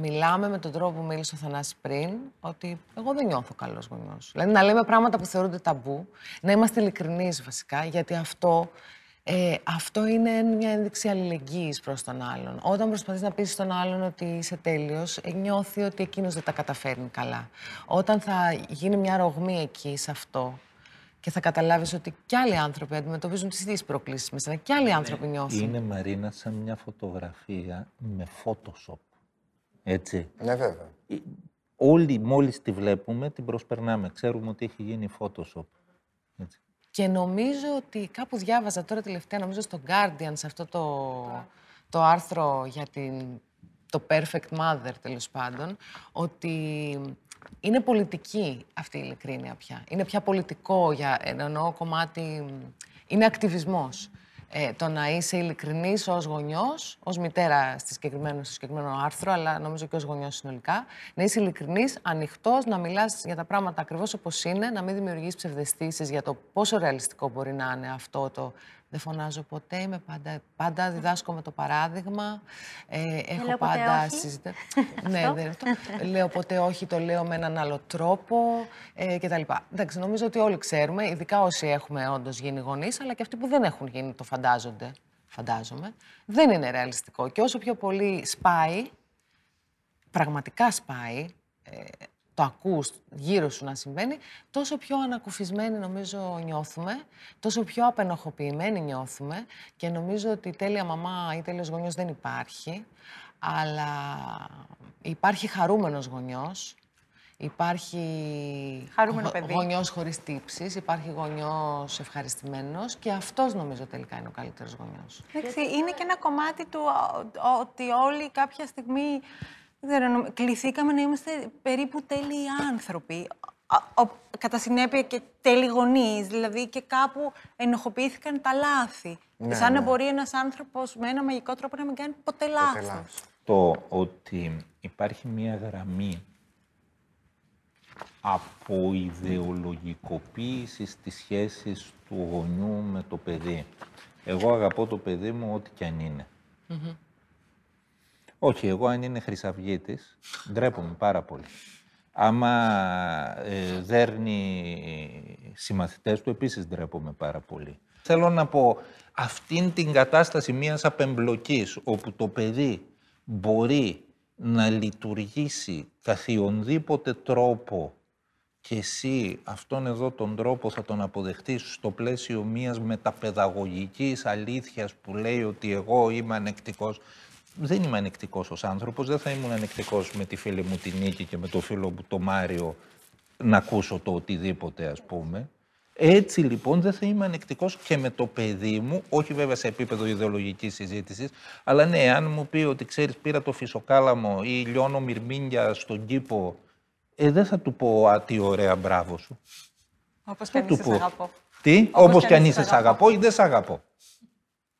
μιλάμε με τον τρόπο που μίλησε ο Θανάσης πριν, ότι εγώ δεν νιώθω καλός γονιός. Δηλαδή, να λέμε πράγματα που θεωρούνται ταμπού, να είμαστε ειλικρινείς βασικά, γιατί αυτό, ε, αυτό είναι μια ένδειξη αλληλεγγύης προς τον άλλον. Όταν προσπαθείς να πείσεις τον άλλον ότι είσαι τέλειος, ε, νιώθει ότι εκείνος δεν τα καταφέρνει καλά. Όταν θα γίνει μια ρογμή εκεί σε αυτό, και θα καταλάβεις ότι κι άλλοι άνθρωποι αντιμετωπίζουν τις ίδιες προκλήσεις με σένα, κι άλλοι άνθρωποι νιώθουν. Είναι Μαρίνα σαν μια φωτογραφία με Photoshop. Έτσι. ναι βέβαια. Ε, Όλοι μόλις τη βλέπουμε την προσπερνάμε. Ξέρουμε ότι έχει γίνει Photoshop. Έτσι. Και νομίζω ότι κάπου διάβαζα τώρα τελευταία, νομίζω στο Guardian, σε αυτό το, το άρθρο για την, το Perfect Mother, τέλος πάντων, ότι είναι πολιτική αυτή η ειλικρίνεια πια. Είναι πια πολιτικό, για, εννοώ κομμάτι, είναι ακτιβισμός. Ε, το να είσαι ειλικρινής ως γονιός, ως μητέρα στη συγκεκριμένο, στο συγκεκριμένο άρθρο, αλλά νομίζω και ως γονιός συνολικά, να είσαι ειλικρινής, ανοιχτός, να μιλάς για τα πράγματα ακριβώς όπως είναι, να μην δημιουργείς ψευδεστήσεις για το πόσο ρεαλιστικό μπορεί να είναι αυτό το «δεν φωνάζω ποτέ, είμαι πάντα, πάντα διδάσκω με το παράδειγμα, ε, έχω λέω ποτέ πάντα όχι». συζητά... (laughs) ναι, δεν αυτό. λέω ποτέ όχι, το λέω με έναν άλλο τρόπο ε, κτλ. Εντάξει, νομίζω ότι όλοι ξέρουμε, ειδικά όσοι έχουμε όντως γίνει γονείς, αλλά και αυτοί που δεν έχουν γίνει το φαντάζονται. φαντάζομαι. Δεν είναι ρεαλιστικό. Και όσο πιο πολύ σπάει, πραγματικά σπάει, ε, το ακούς γύρω σου να συμβαίνει, τόσο πιο ανακουφισμένοι νομίζω νιώθουμε, τόσο πιο απενοχοποιημένοι νιώθουμε και νομίζω ότι τέλεια μαμά ή τέλειος γονιός δεν υπάρχει, αλλά υπάρχει χαρούμενος γονιός, υπάρχει Χαρούμενο παιδί. γονιός χωρίς τύψεις, υπάρχει γονιός ευχαριστημένος και αυτός νομίζω τελικά είναι ο καλύτερος γονιός. Εντάξει, είναι και ένα κομμάτι του α, ο- ότι όλοι κάποια στιγμή δεν ξέρω, νομ- κληθήκαμε να είμαστε περίπου τέλειοι άνθρωποι. Α, ο- κατά συνέπεια και τέλειοι γονείς, δηλαδή και κάπου ενοχοποιήθηκαν τα λάθη. Ναι, Σαν να ναι. μπορεί ένας άνθρωπος με ένα μαγικό τρόπο να μην κάνει ποτέ λάθος. λάθος. Το ότι υπάρχει μία γραμμή από ιδεολογικοποίησης στις σχέσεις του γονιού με το παιδί. Εγώ αγαπώ το παιδί μου ό,τι κι αν είναι. Όχι, εγώ αν είναι χρυσαυγίτης, ντρέπομαι πάρα πολύ. Άμα ε, δέρνει συμμαθητές του, επίσης ντρέπομαι πάρα πολύ. Θέλω να πω, αυτήν την κατάσταση μιας απεμπλοκής, όπου το παιδί μπορεί να λειτουργήσει καθιονδήποτε τρόπο και εσύ αυτόν εδώ τον τρόπο θα τον αποδεχτείς στο πλαίσιο μιας μεταπαιδαγωγικής αλήθειας που λέει ότι εγώ είμαι ανεκτικός. Δεν είμαι ανεκτικός ως άνθρωπος, δεν θα ήμουν ανεκτικός με τη φίλη μου την Νίκη και με το φίλο μου το Μάριο να ακούσω το οτιδήποτε ας πούμε. Έτσι λοιπόν δεν θα είμαι ανεκτικός και με το παιδί μου, όχι βέβαια σε επίπεδο ιδεολογικής συζήτησης, αλλά ναι, αν μου πει ότι ξέρεις πήρα το φυσοκάλαμο ή λιώνω μυρμήγκια στον κήπο, ε, δεν θα του πω «Α, τι ωραία, μπράβο σου». Όπως Θα και αν του είσαι, σ' πω. αγαπώ. Τι, Όπως όπως κι κι αν αν είσαι, είσαι σ' σ' αγαπώ ή δεν σ' αγαπώ.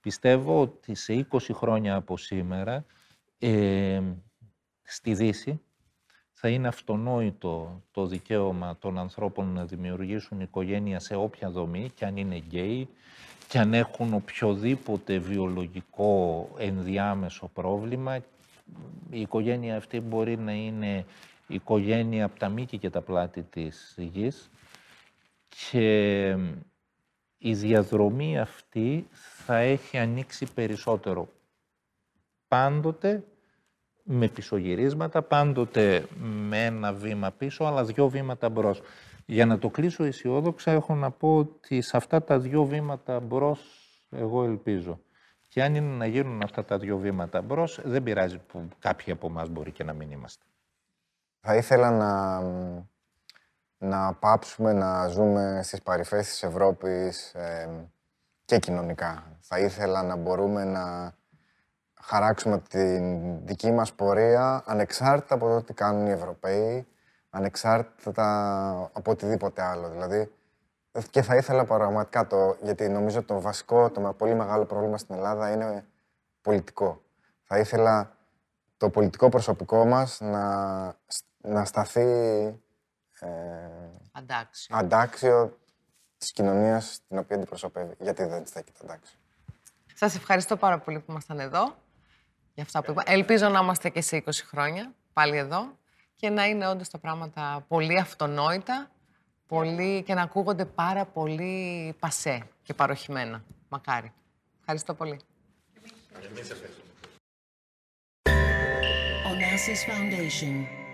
Πιστεύω ότι σε 20 χρόνια από σήμερα ε, στη Δύση θα είναι αυτονόητο το δικαίωμα των ανθρώπων να δημιουργήσουν οικογένεια σε όποια δομή, και αν είναι γκέι, και αν έχουν οποιοδήποτε βιολογικό ενδιάμεσο πρόβλημα. Η οικογένεια αυτή μπορεί να είναι οικογένεια από τα μήκη και τα πλάτη της γης και η διαδρομή αυτή θα έχει ανοίξει περισσότερο. Πάντοτε με πισωγυρίσματα, πάντοτε με ένα βήμα πίσω, αλλά δυο βήματα μπρος. Για να το κλείσω αισιόδοξα, έχω να πω ότι σε αυτά τα δυο βήματα μπρος, εγώ ελπίζω. Και αν είναι να γίνουν αυτά τα δυο βήματα μπρος, δεν πειράζει που κάποιοι από εμάς μπορεί και να μην είμαστε. Θα ήθελα να, να πάψουμε να ζούμε στις παρυφές της Ευρώπης ε, και κοινωνικά. Θα ήθελα να μπορούμε να χαράξουμε την δική μας πορεία ανεξάρτητα από το τι κάνουν οι Ευρωπαίοι, ανεξάρτητα από οτιδήποτε άλλο. Δηλαδή, και θα ήθελα πραγματικά το, γιατί νομίζω το βασικό, το με- πολύ μεγάλο πρόβλημα στην Ελλάδα είναι πολιτικό. Θα ήθελα το πολιτικό προσωπικό μας να, να σταθεί ε, Αντάξιο. αντάξιο της κοινωνίας την οποία αντιπροσωπεύει. Γιατί δεν στέκεται αντάξιο. Σας ευχαριστώ πάρα πολύ που ήμασταν εδώ. Για αυτά που είπα. Ελπίζω να είμαστε και σε 20 χρόνια πάλι εδώ και να είναι όντως τα πράγματα πολύ αυτονόητα πολύ, και να ακούγονται πάρα πολύ πασέ και παροχημένα. Μακάρι. Ευχαριστώ πολύ. Onassis Foundation.